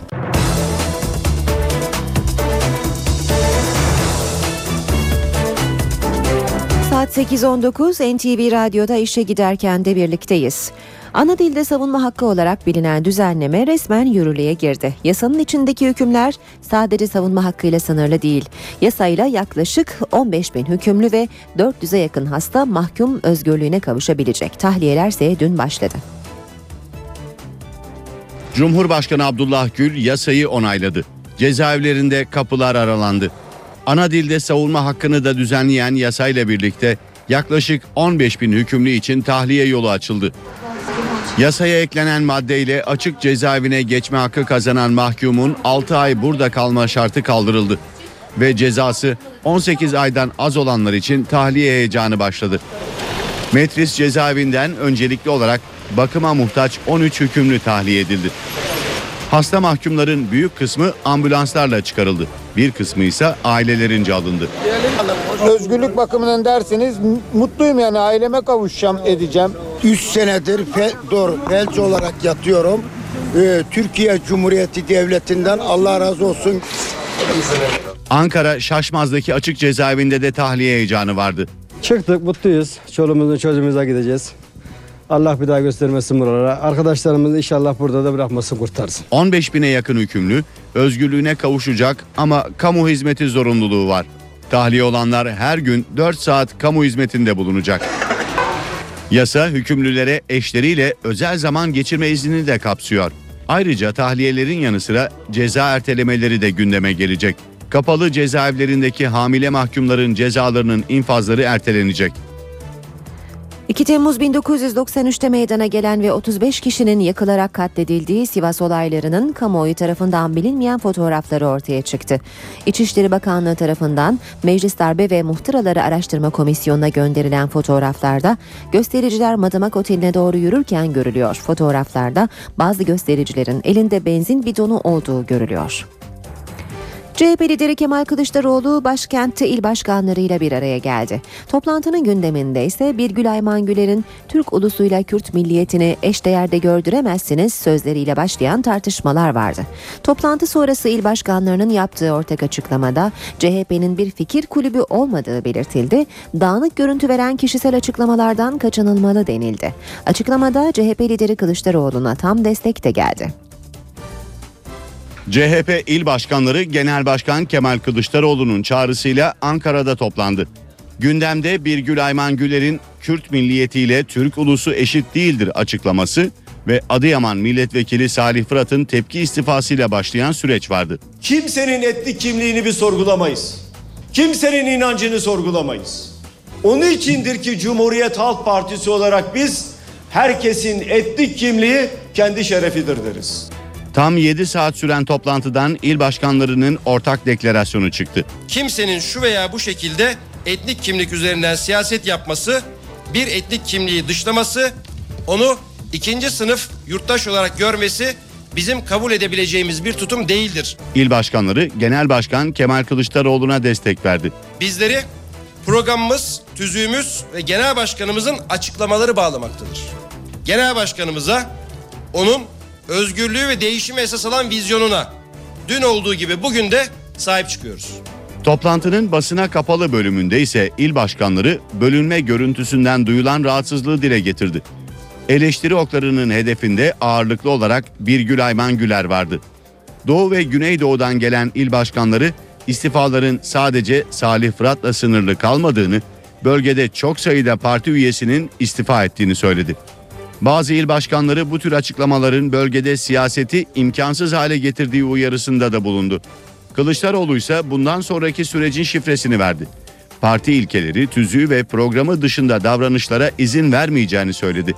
Saat 8.19 NTV Radyo'da işe giderken de birlikteyiz. Ana dilde savunma hakkı olarak bilinen düzenleme resmen yürürlüğe girdi. Yasanın içindeki hükümler sadece savunma hakkıyla sınırlı değil. Yasayla yaklaşık 15 bin hükümlü ve 400'e yakın hasta mahkum özgürlüğüne kavuşabilecek. Tahliyeler ise dün başladı. Cumhurbaşkanı Abdullah Gül yasayı onayladı. Cezaevlerinde kapılar aralandı. Ana dilde savunma hakkını da düzenleyen yasayla birlikte yaklaşık 15 bin hükümlü için tahliye yolu açıldı. Yasaya eklenen maddeyle açık cezaevine geçme hakkı kazanan mahkumun 6 ay burada kalma şartı kaldırıldı. Ve cezası 18 aydan az olanlar için tahliye heyecanı başladı. Metris cezaevinden öncelikli olarak bakıma muhtaç 13 hükümlü tahliye edildi. Hasta mahkumların büyük kısmı ambulanslarla çıkarıldı. Bir kısmı ise ailelerince alındı. Özgürlük bakımından derseniz mutluyum yani aileme kavuşacağım edeceğim. 3 senedir fe, doğru, felç olarak yatıyorum. Ee, Türkiye Cumhuriyeti Devleti'nden Allah razı olsun. Ankara Şaşmaz'daki açık cezaevinde de tahliye heyecanı vardı. Çıktık mutluyuz. Çoluğumuzun çocuğumuza gideceğiz. Allah bir daha göstermesin buralara. Arkadaşlarımız inşallah burada da bırakmasın kurtarsın. 15 bine yakın hükümlü özgürlüğüne kavuşacak ama kamu hizmeti zorunluluğu var. Tahliye olanlar her gün 4 saat kamu hizmetinde bulunacak. Yasa hükümlülere eşleriyle özel zaman geçirme iznini de kapsıyor. Ayrıca tahliyelerin yanı sıra ceza ertelemeleri de gündeme gelecek. Kapalı cezaevlerindeki hamile mahkumların cezalarının infazları ertelenecek. 2 Temmuz 1993'te meydana gelen ve 35 kişinin yakılarak katledildiği Sivas olaylarının kamuoyu tarafından bilinmeyen fotoğrafları ortaya çıktı. İçişleri Bakanlığı tarafından Meclis Darbe ve Muhtıraları Araştırma Komisyonu'na gönderilen fotoğraflarda göstericiler Madımak Oteli'ne doğru yürürken görülüyor. Fotoğraflarda bazı göstericilerin elinde benzin bidonu olduğu görülüyor. CHP lideri Kemal Kılıçdaroğlu başkentte il başkanlarıyla bir araya geldi. Toplantının gündeminde ise Birgül Ayman Güler'in Türk ulusuyla Kürt milliyetini eşdeğerde gördüremezsiniz sözleriyle başlayan tartışmalar vardı. Toplantı sonrası il başkanlarının yaptığı ortak açıklamada CHP'nin bir fikir kulübü olmadığı belirtildi. Dağınık görüntü veren kişisel açıklamalardan kaçınılmalı denildi. Açıklamada CHP lideri Kılıçdaroğlu'na tam destek de geldi. CHP il başkanları Genel Başkan Kemal Kılıçdaroğlu'nun çağrısıyla Ankara'da toplandı. Gündemde Birgül Ayman Güler'in Kürt milliyetiyle Türk ulusu eşit değildir açıklaması ve Adıyaman Milletvekili Salih Fırat'ın tepki istifasıyla başlayan süreç vardı. Kimsenin etnik kimliğini bir sorgulamayız. Kimsenin inancını sorgulamayız. Onun içindir ki Cumhuriyet Halk Partisi olarak biz herkesin etnik kimliği kendi şerefidir deriz. Tam 7 saat süren toplantıdan il başkanlarının ortak deklarasyonu çıktı. Kimsenin şu veya bu şekilde etnik kimlik üzerinden siyaset yapması, bir etnik kimliği dışlaması, onu ikinci sınıf yurttaş olarak görmesi bizim kabul edebileceğimiz bir tutum değildir. İl başkanları Genel Başkan Kemal Kılıçdaroğlu'na destek verdi. Bizleri programımız, tüzüğümüz ve genel başkanımızın açıklamaları bağlamaktadır. Genel başkanımıza onun özgürlüğü ve değişimi esas alan vizyonuna dün olduğu gibi bugün de sahip çıkıyoruz. Toplantının basına kapalı bölümünde ise il başkanları bölünme görüntüsünden duyulan rahatsızlığı dile getirdi. Eleştiri oklarının hedefinde ağırlıklı olarak Birgül Ayman Güler vardı. Doğu ve Güneydoğu'dan gelen il başkanları istifaların sadece Salih Fırat'la sınırlı kalmadığını, bölgede çok sayıda parti üyesinin istifa ettiğini söyledi. Bazı il başkanları bu tür açıklamaların bölgede siyaseti imkansız hale getirdiği uyarısında da bulundu. Kılıçdaroğlu ise bundan sonraki sürecin şifresini verdi. Parti ilkeleri, tüzüğü ve programı dışında davranışlara izin vermeyeceğini söyledi.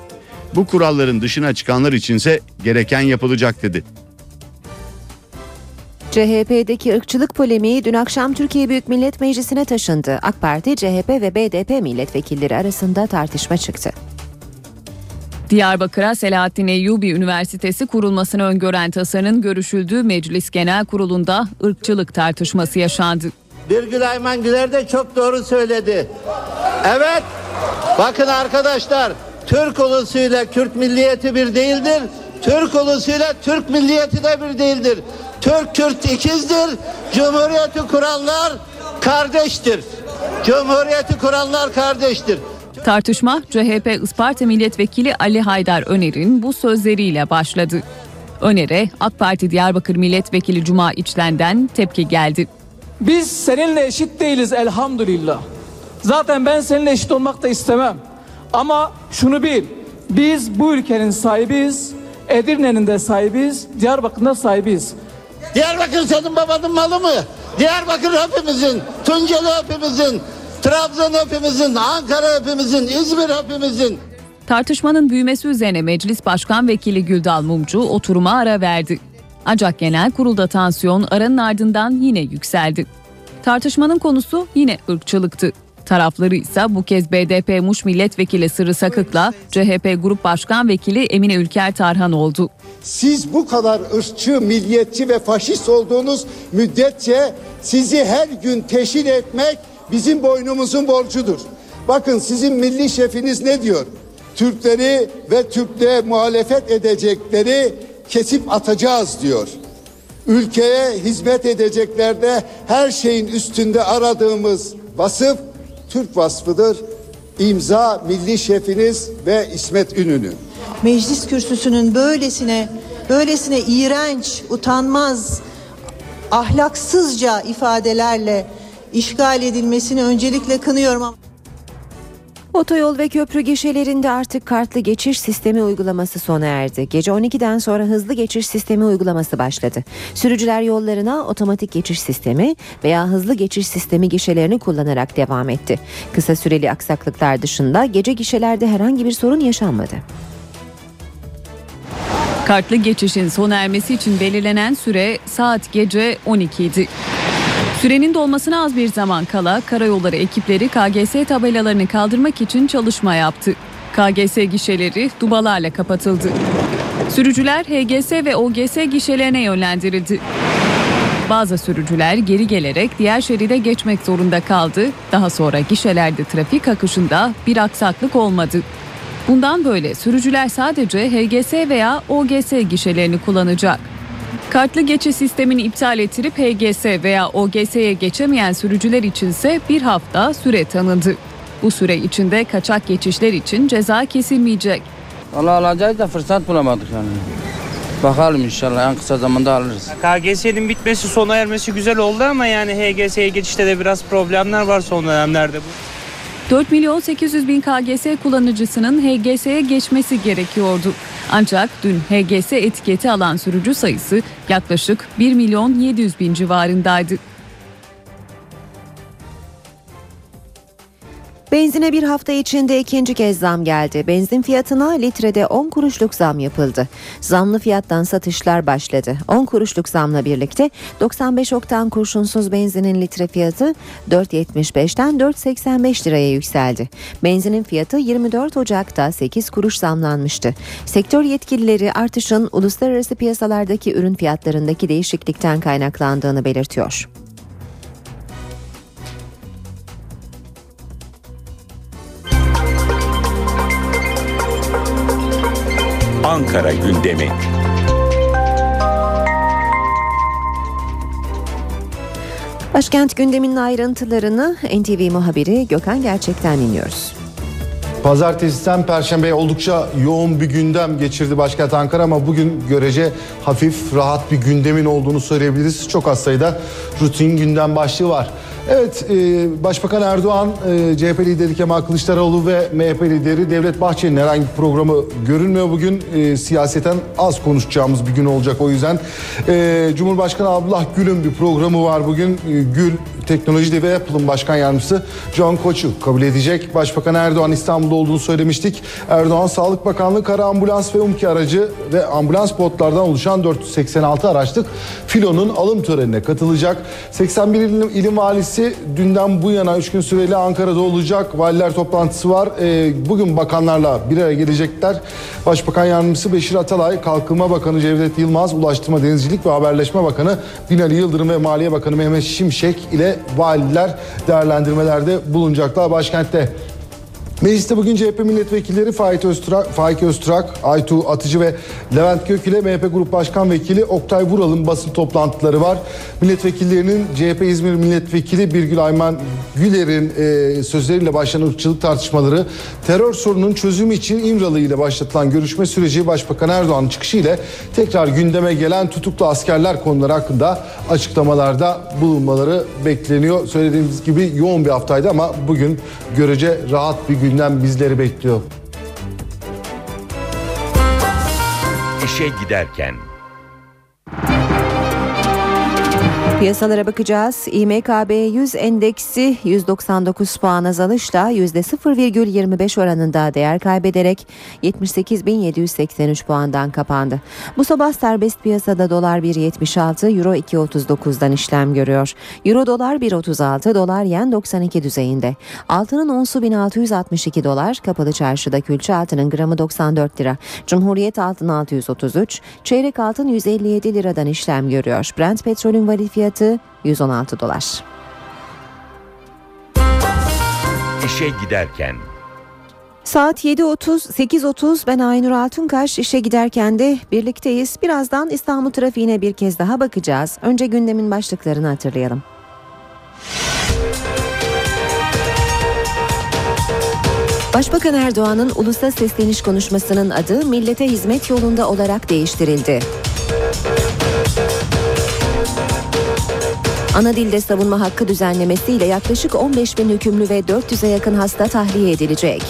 Bu kuralların dışına çıkanlar içinse gereken yapılacak dedi. CHP'deki ırkçılık polemiği dün akşam Türkiye Büyük Millet Meclisi'ne taşındı. AK Parti, CHP ve BDP milletvekilleri arasında tartışma çıktı. Diyarbakır'a Selahattin Eyyubi Üniversitesi kurulmasını öngören tasarının görüşüldüğü Meclis Genel Kurulu'nda ırkçılık tartışması yaşandı. Birgül Ayman Güler de çok doğru söyledi. Evet. Bakın arkadaşlar Türk ulusuyla Kürt milliyeti bir değildir. Türk ulusuyla Türk milliyeti de bir değildir. Türk Kürt ikizdir. Cumhuriyeti kuranlar kardeştir. Cumhuriyeti kuranlar kardeştir. Tartışma CHP Isparta Milletvekili Ali Haydar Öner'in bu sözleriyle başladı. Öner'e AK Parti Diyarbakır Milletvekili Cuma İçlen'den tepki geldi. Biz seninle eşit değiliz elhamdülillah. Zaten ben seninle eşit olmak da istemem. Ama şunu bil. Biz bu ülkenin sahibiyiz. Edirne'nin de sahibiyiz. Diyarbakır'ın da sahibiyiz. Diyarbakır senin babanın malı mı? Diyarbakır hepimizin, Tunceli hepimizin, Trabzon hepimizin, Ankara hepimizin, İzmir hepimizin. Tartışmanın büyümesi üzerine Meclis Başkan Vekili Güldal Mumcu oturuma ara verdi. Ancak genel kurulda tansiyon aranın ardından yine yükseldi. Tartışmanın konusu yine ırkçılıktı. Tarafları ise bu kez BDP Muş Milletvekili Sırrı Sakık'la CHP Grup Başkan Vekili Emine Ülker Tarhan oldu. Siz bu kadar ırkçı, milliyetçi ve faşist olduğunuz müddetçe sizi her gün teşhir etmek bizim boynumuzun borcudur. Bakın sizin milli şefiniz ne diyor? Türkleri ve Türklüğe muhalefet edecekleri kesip atacağız diyor. Ülkeye hizmet edeceklerde her şeyin üstünde aradığımız vasıf Türk vasfıdır. İmza milli şefiniz ve İsmet Ünlü. Meclis kürsüsünün böylesine böylesine iğrenç, utanmaz, ahlaksızca ifadelerle işgal edilmesini öncelikle kınıyorum ama Otoyol ve köprü gişelerinde artık kartlı geçiş sistemi uygulaması sona erdi. Gece 12'den sonra hızlı geçiş sistemi uygulaması başladı. Sürücüler yollarına otomatik geçiş sistemi veya hızlı geçiş sistemi gişelerini kullanarak devam etti. Kısa süreli aksaklıklar dışında gece gişelerde herhangi bir sorun yaşanmadı. Kartlı geçişin sona ermesi için belirlenen süre saat gece 12 idi. Sürenin dolmasına az bir zaman kala karayolları ekipleri KGS tabelalarını kaldırmak için çalışma yaptı. KGS gişeleri dubalarla kapatıldı. Sürücüler HGS ve OGS gişelerine yönlendirildi. Bazı sürücüler geri gelerek diğer şeride geçmek zorunda kaldı. Daha sonra gişelerde trafik akışında bir aksaklık olmadı. Bundan böyle sürücüler sadece HGS veya OGS gişelerini kullanacak. Kartlı geçiş sistemini iptal ettirip HGS veya OGS'ye geçemeyen sürücüler içinse bir hafta süre tanındı. Bu süre içinde kaçak geçişler için ceza kesilmeyecek. Valla alacağız da fırsat bulamadık yani. Bakalım inşallah en kısa zamanda alırız. KGS'nin bitmesi sona ermesi güzel oldu ama yani HGS'ye geçişte de biraz problemler var son dönemlerde bu. 4 milyon 800 bin KGS kullanıcısının HGS'ye geçmesi gerekiyordu. Ancak dün HGS etiketi alan sürücü sayısı yaklaşık 1 milyon 700 bin civarındaydı. Benzine bir hafta içinde ikinci kez zam geldi. Benzin fiyatına litrede 10 kuruşluk zam yapıldı. Zamlı fiyattan satışlar başladı. 10 kuruşluk zamla birlikte 95 oktan kurşunsuz benzinin litre fiyatı 4.75'ten 4.85 liraya yükseldi. Benzinin fiyatı 24 Ocak'ta 8 kuruş zamlanmıştı. Sektör yetkilileri artışın uluslararası piyasalardaki ürün fiyatlarındaki değişiklikten kaynaklandığını belirtiyor. Ankara gündemi. Başkent gündeminin ayrıntılarını NTV muhabiri Gökhan Gerçek'ten dinliyoruz. Pazartesiden Perşembe'ye oldukça yoğun bir gündem geçirdi başkent Ankara ama bugün görece hafif, rahat bir gündemin olduğunu söyleyebiliriz. Çok az sayıda rutin gündem başlığı var. Evet, e, Başbakan Erdoğan, e, CHP lideri Kemal Kılıçdaroğlu ve MHP lideri Devlet Bahçeli'nin herhangi bir programı görünmüyor bugün. E, siyaseten az konuşacağımız bir gün olacak o yüzden. E, Cumhurbaşkanı Abdullah Gül'ün bir programı var bugün. E, Gül, Teknoloji ve Apple'ın başkan yardımcısı John Koç'u kabul edecek. Başbakan Erdoğan İstanbul'da olduğunu söylemiştik. Erdoğan Sağlık Bakanlığı kara ambulans ve umki aracı ve ambulans botlardan oluşan 486 araçlık filonun alım törenine katılacak. 81 ilim, ilim valisi dünden bu yana 3 gün süreli Ankara'da olacak. Valiler toplantısı var. Ee, bugün bakanlarla bir araya gelecekler. Başbakan Yardımcısı Beşir Atalay, Kalkınma Bakanı Cevdet Yılmaz, Ulaştırma Denizcilik ve Haberleşme Bakanı Binali Yıldırım ve Maliye Bakanı Mehmet Şimşek ile valiler değerlendirmelerde bulunacaklar başkentte. Mecliste bugün CHP milletvekilleri Faik Öztürk, Faik Öztürk, Aytu Atıcı ve Levent Gök ile MHP Grup Başkan Vekili Oktay Vural'ın basın toplantıları var. Milletvekillerinin CHP İzmir Milletvekili Birgül Ayman Güler'in e, sözleriyle başlayan ırkçılık tartışmaları, terör sorunun çözümü için İmralı ile başlatılan görüşme süreci Başbakan Erdoğan'ın çıkışıyla tekrar gündeme gelen tutuklu askerler konuları hakkında açıklamalarda bulunmaları bekleniyor. Söylediğimiz gibi yoğun bir haftaydı ama bugün görece rahat bir gündem bizleri bekliyor. İşe giderken. Piyasalara bakacağız. İMKB 100 endeksi 199 puan azalışla %0,25 oranında değer kaybederek 78.783 puandan kapandı. Bu sabah serbest piyasada dolar 1.76, euro 2.39'dan işlem görüyor. Euro dolar 1.36, dolar yen 92 düzeyinde. Altının onsu 1662 dolar, kapalı çarşıda külçe altının gramı 94 lira. Cumhuriyet altın 633, çeyrek altın 157 liradan işlem görüyor. Brent petrolün varil 116 dolar. İşe giderken Saat 7.30, 8.30 ben Aynur Altunkaş işe giderken de birlikteyiz. Birazdan İstanbul trafiğine bir kez daha bakacağız. Önce gündemin başlıklarını hatırlayalım. Başbakan Erdoğan'ın ulusa sesleniş konuşmasının adı millete hizmet yolunda olarak değiştirildi. Ana dilde savunma hakkı düzenlemesiyle yaklaşık 15 bin hükümlü ve 400'e yakın hasta tahliye edilecek.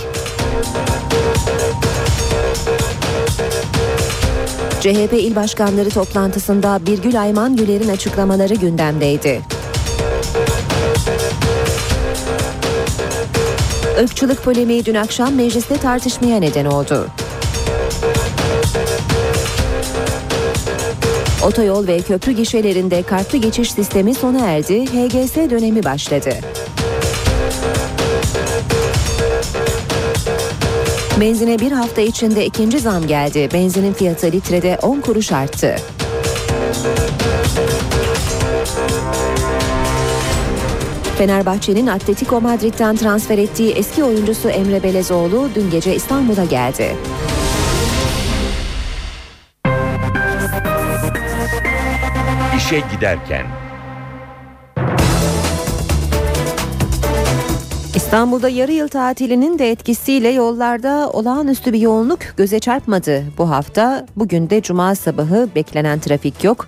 CHP il başkanları toplantısında Birgül Ayman Güler'in açıklamaları gündemdeydi. Irkçılık polemiği dün akşam mecliste tartışmaya neden oldu. Otoyol ve köprü gişelerinde kartlı geçiş sistemi sona erdi, HGS dönemi başladı. Benzine bir hafta içinde ikinci zam geldi. Benzinin fiyatı litrede 10 kuruş arttı. Fenerbahçe'nin Atletico Madrid'den transfer ettiği eski oyuncusu Emre Belezoğlu dün gece İstanbul'a geldi. İşe giderken İstanbul'da yarı yıl tatilinin de etkisiyle yollarda olağanüstü bir yoğunluk göze çarpmadı bu hafta. Bugün de cuma sabahı beklenen trafik yok.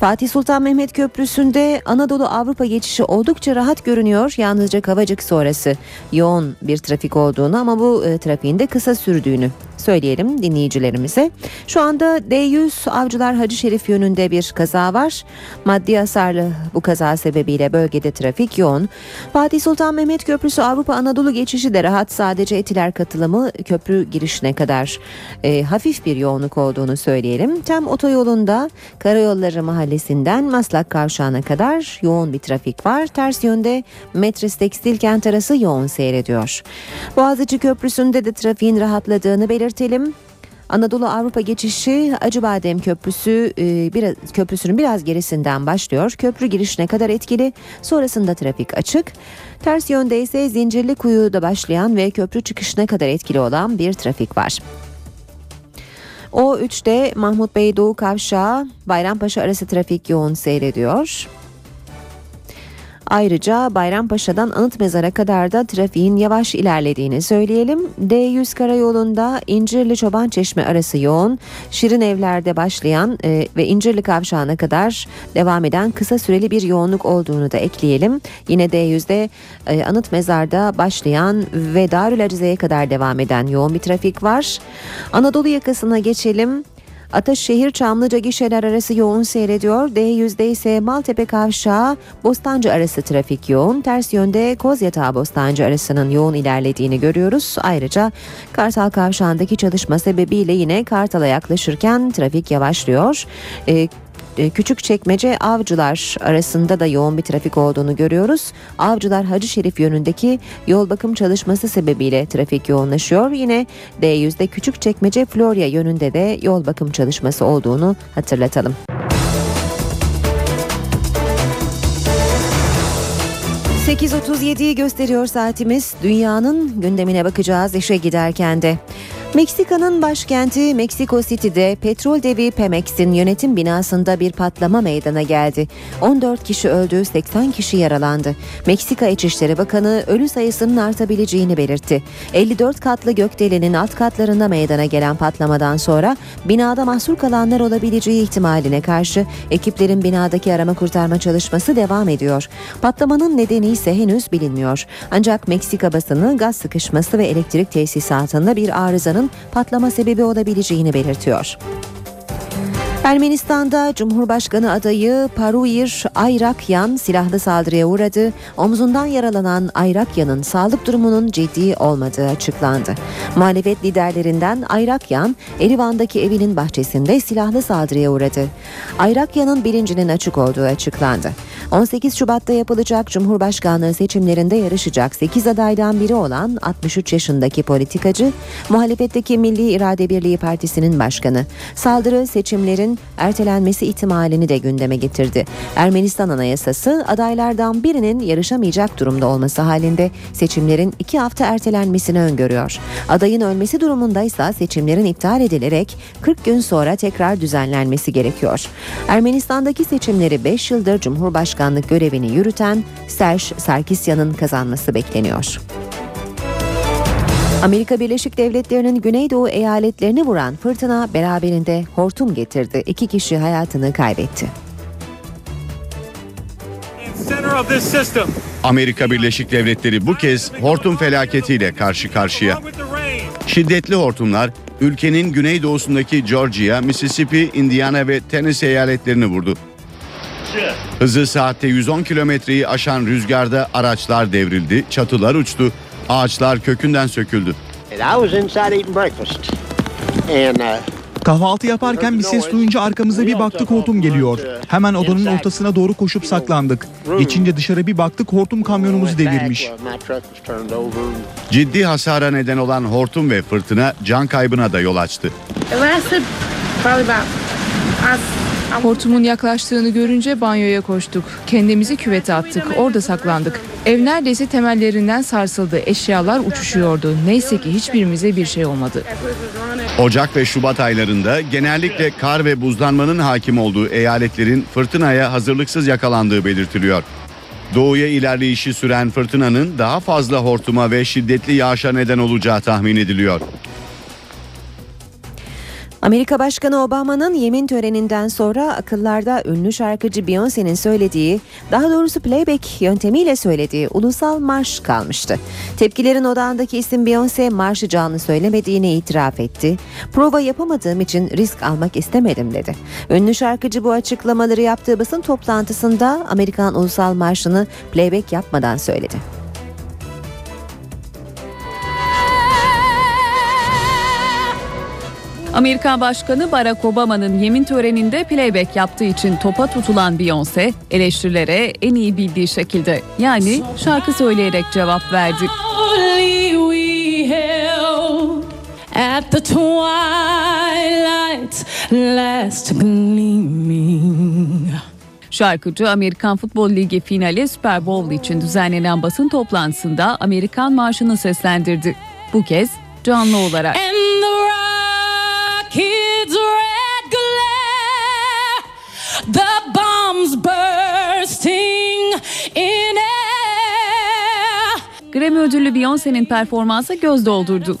Fatih Sultan Mehmet Köprüsü'nde Anadolu Avrupa geçişi oldukça rahat görünüyor. Yalnızca Kavacık sonrası yoğun bir trafik olduğunu ama bu e, trafiğin de kısa sürdüğünü söyleyelim dinleyicilerimize. Şu anda D100 Avcılar Hacı Şerif yönünde bir kaza var. Maddi hasarlı bu kaza sebebiyle bölgede trafik yoğun. Fatih Sultan Mehmet Köprüsü Avrupa Anadolu geçişi de rahat. Sadece Etiler katılımı köprü girişine kadar e, hafif bir yoğunluk olduğunu söyleyelim. Tem otoyolunda Karayolları Mahallesi'nden Maslak Kavşağı'na kadar yoğun bir trafik var. Ters yönde Metris Tekstil Kent arası yoğun seyrediyor. Boğaziçi Köprüsü'nde de trafiğin rahatladığını belirtelim. Anadolu Avrupa geçişi Acıbadem Köprüsü e, biraz, köprüsünün biraz gerisinden başlıyor. Köprü girişine kadar etkili. Sonrasında trafik açık. Ters yönde ise Zincirli Kuyu'da başlayan ve köprü çıkışına kadar etkili olan bir trafik var. O3'te Mahmut Bey Doğu Kavşağı Bayrampaşa arası trafik yoğun seyrediyor. Ayrıca Bayrampaşa'dan Anıt Mezar'a kadar da trafiğin yavaş ilerlediğini söyleyelim. D100 karayolunda İncirli Çoban Çeşme arası yoğun. Şirin Evler'de başlayan e, ve İncirli Kavşağı'na kadar devam eden kısa süreli bir yoğunluk olduğunu da ekleyelim. Yine D100'de e, Anıt Mezar'da başlayan ve Darül Arize'ye kadar devam eden yoğun bir trafik var. Anadolu yakasına geçelim. Ataşehir Çamlıca gişeler arası yoğun seyrediyor. D100'de ise Maltepe Kavşağı Bostancı arası trafik yoğun. Ters yönde Kozyatağı Bostancı arasının yoğun ilerlediğini görüyoruz. Ayrıca Kartal Kavşağı'ndaki çalışma sebebiyle yine Kartal'a yaklaşırken trafik yavaşlıyor. Ee, Küçük Çekmece Avcılar arasında da yoğun bir trafik olduğunu görüyoruz. Avcılar Hacı Şerif yönündeki yol bakım çalışması sebebiyle trafik yoğunlaşıyor. Yine D100'de Küçük Çekmece Florya yönünde de yol bakım çalışması olduğunu hatırlatalım. ...8.37'yi gösteriyor saatimiz. Dünyanın gündemine bakacağız işe giderken de. Meksika'nın başkenti Meksiko City'de petrol devi Pemex'in yönetim binasında bir patlama meydana geldi. 14 kişi öldü, 80 kişi yaralandı. Meksika İçişleri Bakanı ölü sayısının artabileceğini belirtti. 54 katlı gökdelenin alt katlarında meydana gelen patlamadan sonra binada mahsur kalanlar olabileceği ihtimaline karşı ekiplerin binadaki arama kurtarma çalışması devam ediyor. Patlamanın nedeni ise henüz bilinmiyor. Ancak Meksika basını gaz sıkışması ve elektrik tesisatında bir arızanın patlama sebebi olabileceğini belirtiyor. Ermenistan'da Cumhurbaşkanı adayı Paruyir Ayrakyan silahlı saldırıya uğradı. Omzundan yaralanan Ayrakyan'ın sağlık durumunun ciddi olmadığı açıklandı. Muhalefet liderlerinden Ayrakyan, Erivan'daki evinin bahçesinde silahlı saldırıya uğradı. Ayrakyan'ın bilincinin açık olduğu açıklandı. 18 Şubat'ta yapılacak Cumhurbaşkanlığı seçimlerinde yarışacak 8 adaydan biri olan 63 yaşındaki politikacı, muhalefetteki Milli İrade Birliği Partisi'nin başkanı. Saldırı seçimlerin ertelenmesi ihtimalini de gündeme getirdi. Ermenistan Anayasası adaylardan birinin yarışamayacak durumda olması halinde seçimlerin iki hafta ertelenmesini öngörüyor. Adayın ölmesi durumunda ise seçimlerin iptal edilerek 40 gün sonra tekrar düzenlenmesi gerekiyor. Ermenistan'daki seçimleri 5 yıldır Cumhurbaşkanlık görevini yürüten Serj Sarkisyan'ın kazanması bekleniyor. Amerika Birleşik Devletleri'nin Güneydoğu eyaletlerini vuran fırtına beraberinde hortum getirdi. İki kişi hayatını kaybetti. Amerika Birleşik Devletleri bu kez hortum felaketiyle karşı karşıya. Şiddetli hortumlar ülkenin güneydoğusundaki Georgia, Mississippi, Indiana ve Tennessee eyaletlerini vurdu. Hızı saatte 110 kilometreyi aşan rüzgarda araçlar devrildi, çatılar uçtu, ağaçlar kökünden söküldü. I was inside eating breakfast. And uh, Kahvaltı yaparken bir ses duyunca arkamıza bir baktık hortum geliyor. Hemen odanın ortasına doğru koşup saklandık. Geçince dışarı bir baktık hortum kamyonumuzu devirmiş. Ciddi hasara neden olan hortum ve fırtına can kaybına da yol açtı. Hortumun yaklaştığını görünce banyoya koştuk. Kendimizi küvete attık. Orada saklandık. Ev neredeyse temellerinden sarsıldı. Eşyalar uçuşuyordu. Neyse ki hiçbirimize bir şey olmadı. Ocak ve Şubat aylarında genellikle kar ve buzlanmanın hakim olduğu eyaletlerin fırtınaya hazırlıksız yakalandığı belirtiliyor. Doğuya ilerleyişi süren fırtınanın daha fazla hortuma ve şiddetli yağışa neden olacağı tahmin ediliyor. Amerika Başkanı Obama'nın yemin töreninden sonra akıllarda ünlü şarkıcı Beyoncé'nin söylediği, daha doğrusu playback yöntemiyle söylediği ulusal marş kalmıştı. Tepkilerin odağındaki isim Beyoncé marşı canlı söylemediğini itiraf etti. Prova yapamadığım için risk almak istemedim dedi. Ünlü şarkıcı bu açıklamaları yaptığı basın toplantısında Amerikan ulusal marşını playback yapmadan söyledi. Amerikan Başkanı Barack Obama'nın yemin töreninde playback yaptığı için topa tutulan Beyoncé eleştirilere en iyi bildiği şekilde yani şarkı söyleyerek cevap verdi. Only we held at the twilight's last gleaming. Şarkıcı Amerikan Futbol Ligi finali Super Bowl için düzenlenen basın toplantısında Amerikan marşını seslendirdi. Bu kez canlı olarak. And the Grammy ödüllü Beyoncé'nin performansı göz doldurdu.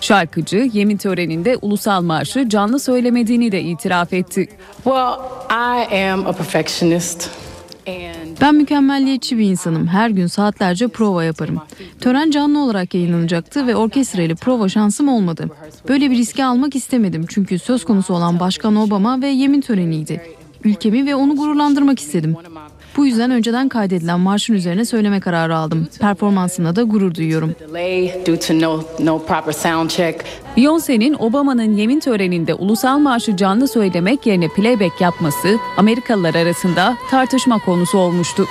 Şarkıcı yemin töreninde ulusal marşı canlı söylemediğini de itiraf etti. Well, I am a perfectionist. Ben mükemmelliyetçi bir insanım. Her gün saatlerce prova yaparım. Tören canlı olarak yayınlanacaktı ve orkestra ile prova şansım olmadı. Böyle bir riski almak istemedim çünkü söz konusu olan Başkan Obama ve yemin töreniydi. Ülkemi ve onu gururlandırmak istedim. Bu yüzden önceden kaydedilen marşın üzerine söyleme kararı aldım. Performansımla da gurur duyuyorum. Beyoncé'nin Obama'nın yemin töreninde ulusal marşı canlı söylemek yerine playback yapması Amerikalılar arasında tartışma konusu olmuştu.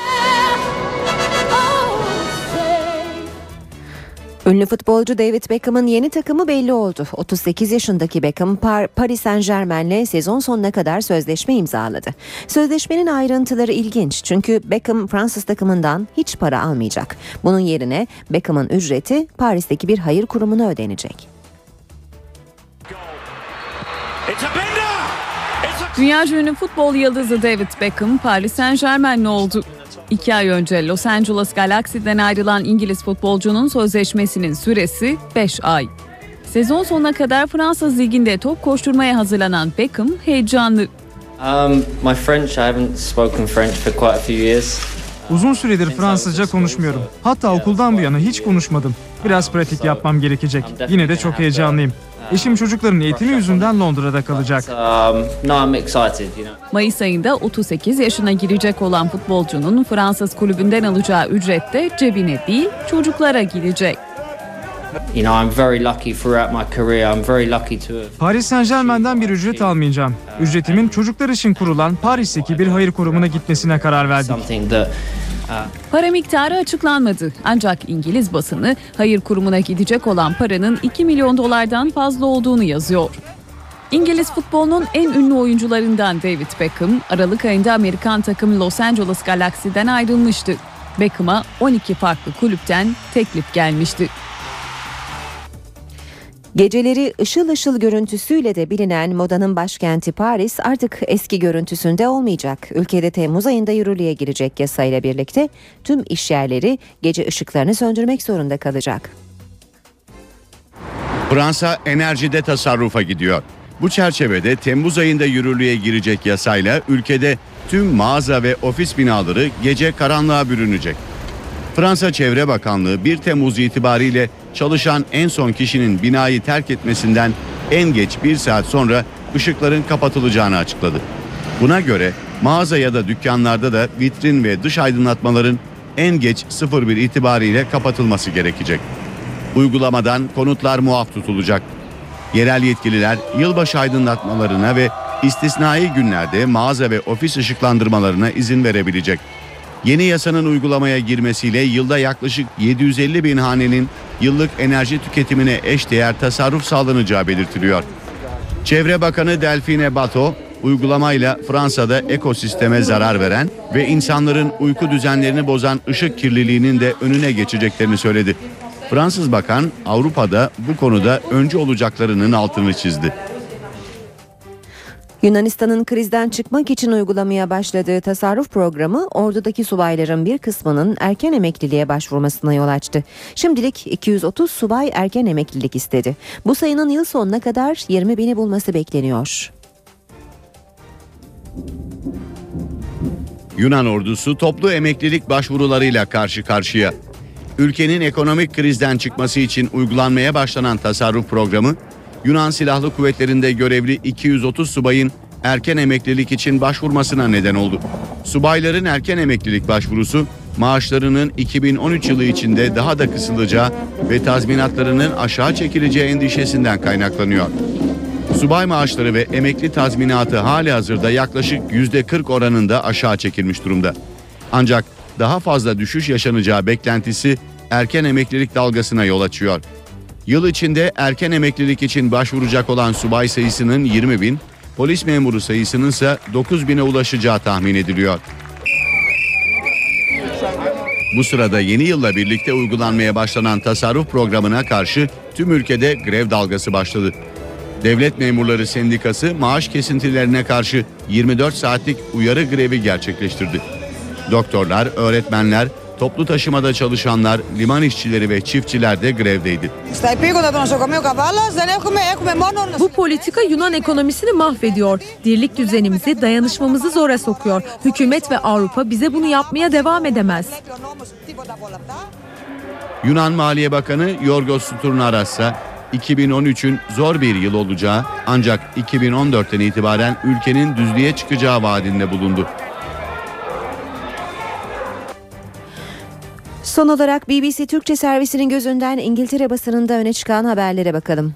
Ünlü futbolcu David Beckham'ın yeni takımı belli oldu. 38 yaşındaki Beckham Par- Paris Saint Germain'le sezon sonuna kadar sözleşme imzaladı. Sözleşmenin ayrıntıları ilginç çünkü Beckham Fransız takımından hiç para almayacak. Bunun yerine Beckham'ın ücreti Paris'teki bir hayır kurumuna ödenecek. Dünya ünlü futbol yıldızı David Beckham Paris Saint Germain'li oldu. İki ay önce Los Angeles Galaxy'den ayrılan İngiliz futbolcunun sözleşmesinin süresi 5 ay. Sezon sonuna kadar Fransız liginde top koşturmaya hazırlanan Beckham heyecanlı. Um, my French, I haven't spoken French for quite a few years. Uzun süredir Fransızca konuşmuyorum. Hatta okuldan bu yana hiç konuşmadım. Biraz pratik yapmam gerekecek. Yine de çok heyecanlıyım. Eşim çocukların eğitimi yüzünden Londra'da kalacak. Mayıs ayında 38 yaşına girecek olan futbolcunun Fransız kulübünden alacağı ücret de cebine değil çocuklara gidecek. Paris Saint Germain'den bir ücret almayacağım. Ücretimin çocuklar için kurulan Paris'teki bir hayır kurumuna gitmesine karar verdim. uh, Para miktarı açıklanmadı. Ancak İngiliz basını hayır kurumuna gidecek olan paranın 2 milyon dolardan fazla olduğunu yazıyor. İngiliz futbolunun en ünlü oyuncularından David Beckham, Aralık ayında Amerikan takım Los Angeles Galaxy'den ayrılmıştı. Beckham'a 12 farklı kulüpten teklif gelmişti. Geceleri ışıl ışıl görüntüsüyle de bilinen modanın başkenti Paris artık eski görüntüsünde olmayacak. Ülkede Temmuz ayında yürürlüğe girecek yasayla birlikte tüm işyerleri gece ışıklarını söndürmek zorunda kalacak. Fransa enerjide tasarrufa gidiyor. Bu çerçevede Temmuz ayında yürürlüğe girecek yasayla ülkede tüm mağaza ve ofis binaları gece karanlığa bürünecek. Fransa Çevre Bakanlığı 1 Temmuz itibariyle çalışan en son kişinin binayı terk etmesinden en geç bir saat sonra ışıkların kapatılacağını açıkladı. Buna göre mağaza ya da dükkanlarda da vitrin ve dış aydınlatmaların en geç 01 itibariyle kapatılması gerekecek. Uygulamadan konutlar muaf tutulacak. Yerel yetkililer yılbaşı aydınlatmalarına ve istisnai günlerde mağaza ve ofis ışıklandırmalarına izin verebilecek. Yeni yasanın uygulamaya girmesiyle yılda yaklaşık 750 bin hanenin yıllık enerji tüketimine eşdeğer tasarruf sağlanacağı belirtiliyor. Çevre Bakanı Delfine Bato, uygulamayla Fransa'da ekosisteme zarar veren ve insanların uyku düzenlerini bozan ışık kirliliğinin de önüne geçeceklerini söyledi. Fransız bakan Avrupa'da bu konuda öncü olacaklarının altını çizdi. Yunanistan'ın krizden çıkmak için uygulamaya başladığı tasarruf programı ordudaki subayların bir kısmının erken emekliliğe başvurmasına yol açtı. Şimdilik 230 subay erken emeklilik istedi. Bu sayının yıl sonuna kadar 20 bini bulması bekleniyor. Yunan ordusu toplu emeklilik başvurularıyla karşı karşıya. Ülkenin ekonomik krizden çıkması için uygulanmaya başlanan tasarruf programı, Yunan Silahlı Kuvvetleri'nde görevli 230 subayın erken emeklilik için başvurmasına neden oldu. Subayların erken emeklilik başvurusu, maaşlarının 2013 yılı içinde daha da kısılacağı ve tazminatlarının aşağı çekileceği endişesinden kaynaklanıyor. Subay maaşları ve emekli tazminatı hali hazırda yaklaşık %40 oranında aşağı çekilmiş durumda. Ancak daha fazla düşüş yaşanacağı beklentisi erken emeklilik dalgasına yol açıyor. Yıl içinde erken emeklilik için başvuracak olan subay sayısının 20 bin, polis memuru sayısının ise 9 bine ulaşacağı tahmin ediliyor. Bu sırada yeni yılla birlikte uygulanmaya başlanan tasarruf programına karşı tüm ülkede grev dalgası başladı. Devlet Memurları Sendikası maaş kesintilerine karşı 24 saatlik uyarı grevi gerçekleştirdi. Doktorlar, öğretmenler, Toplu taşımada çalışanlar, liman işçileri ve çiftçiler de grevdeydi. Bu politika Yunan ekonomisini mahvediyor. Dirlik düzenimizi, dayanışmamızı zora sokuyor. Hükümet ve Avrupa bize bunu yapmaya devam edemez. Yunan Maliye Bakanı Yorgos Sturnaras'a 2013'ün zor bir yıl olacağı ancak 2014'ten itibaren ülkenin düzlüğe çıkacağı vaadinde bulundu. Son olarak BBC Türkçe servisinin gözünden İngiltere basınında öne çıkan haberlere bakalım.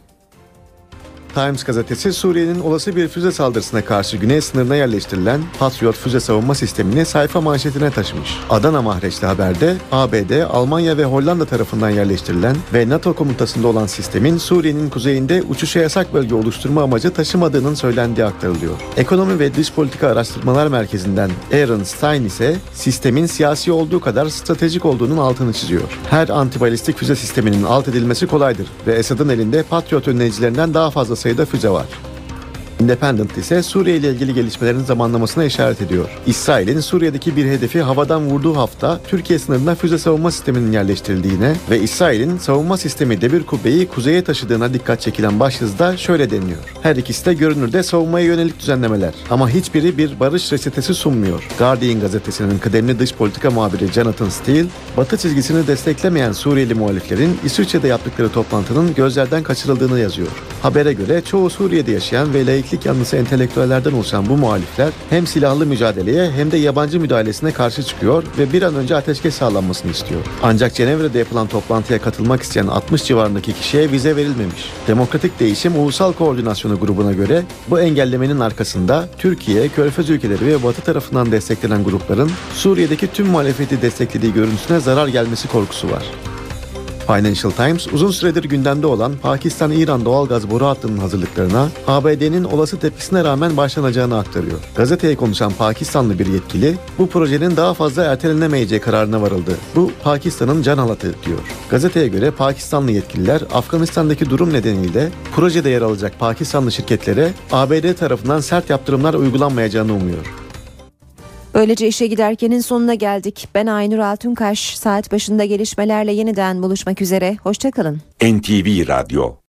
Times gazetesi Suriye'nin olası bir füze saldırısına karşı güney sınırına yerleştirilen Patriot füze savunma sistemini sayfa manşetine taşımış. Adana mahreçli haberde ABD, Almanya ve Hollanda tarafından yerleştirilen ve NATO komutasında olan sistemin Suriye'nin kuzeyinde uçuşa yasak bölge oluşturma amacı taşımadığının söylendiği aktarılıyor. Ekonomi ve Dış Politika Araştırmalar Merkezi'nden Aaron Stein ise sistemin siyasi olduğu kadar stratejik olduğunun altını çiziyor. Her antibalistik füze sisteminin alt edilmesi kolaydır ve Esad'ın elinde Patriot önleyicilerinden daha fazla sayıda füze var. Independent ise Suriye ile ilgili gelişmelerin zamanlamasına işaret ediyor. İsrail'in Suriye'deki bir hedefi havadan vurduğu hafta Türkiye sınırına füze savunma sisteminin yerleştirildiğine ve İsrail'in savunma sistemi demir kubbeyi kuzeye taşıdığına dikkat çekilen başyazıda şöyle deniyor. Her ikisi de görünürde savunmaya yönelik düzenlemeler ama hiçbiri bir barış reçetesi sunmuyor. Guardian gazetesinin kıdemli dış politika muhabiri Jonathan Steele, Batı çizgisini desteklemeyen Suriyeli muhaliflerin İsviçre'de yaptıkları toplantının gözlerden kaçırıldığını yazıyor. Habere göre çoğu Suriye'de yaşayan ve laiklik yanlısı entelektüellerden oluşan bu muhalifler hem silahlı mücadeleye hem de yabancı müdahalesine karşı çıkıyor ve bir an önce ateşkes sağlanmasını istiyor. Ancak Cenevre'de yapılan toplantıya katılmak isteyen 60 civarındaki kişiye vize verilmemiş. Demokratik Değişim Ulusal Koordinasyonu grubuna göre bu engellemenin arkasında Türkiye, Körfez ülkeleri ve Batı tarafından desteklenen grupların Suriye'deki tüm muhalefeti desteklediği görüntüsüne zarar gelmesi korkusu var. Financial Times uzun süredir gündemde olan Pakistan-İran doğalgaz boru hattının hazırlıklarına ABD'nin olası tepkisine rağmen başlanacağını aktarıyor. Gazeteye konuşan Pakistanlı bir yetkili bu projenin daha fazla ertelenemeyeceği kararına varıldı. Bu Pakistan'ın can halatı diyor. Gazeteye göre Pakistanlı yetkililer Afganistan'daki durum nedeniyle projede yer alacak Pakistanlı şirketlere ABD tarafından sert yaptırımlar uygulanmayacağını umuyor. Böylece işe giderkenin sonuna geldik. Ben Aynur Altunkaş. Saat başında gelişmelerle yeniden buluşmak üzere. Hoşçakalın. NTV Radyo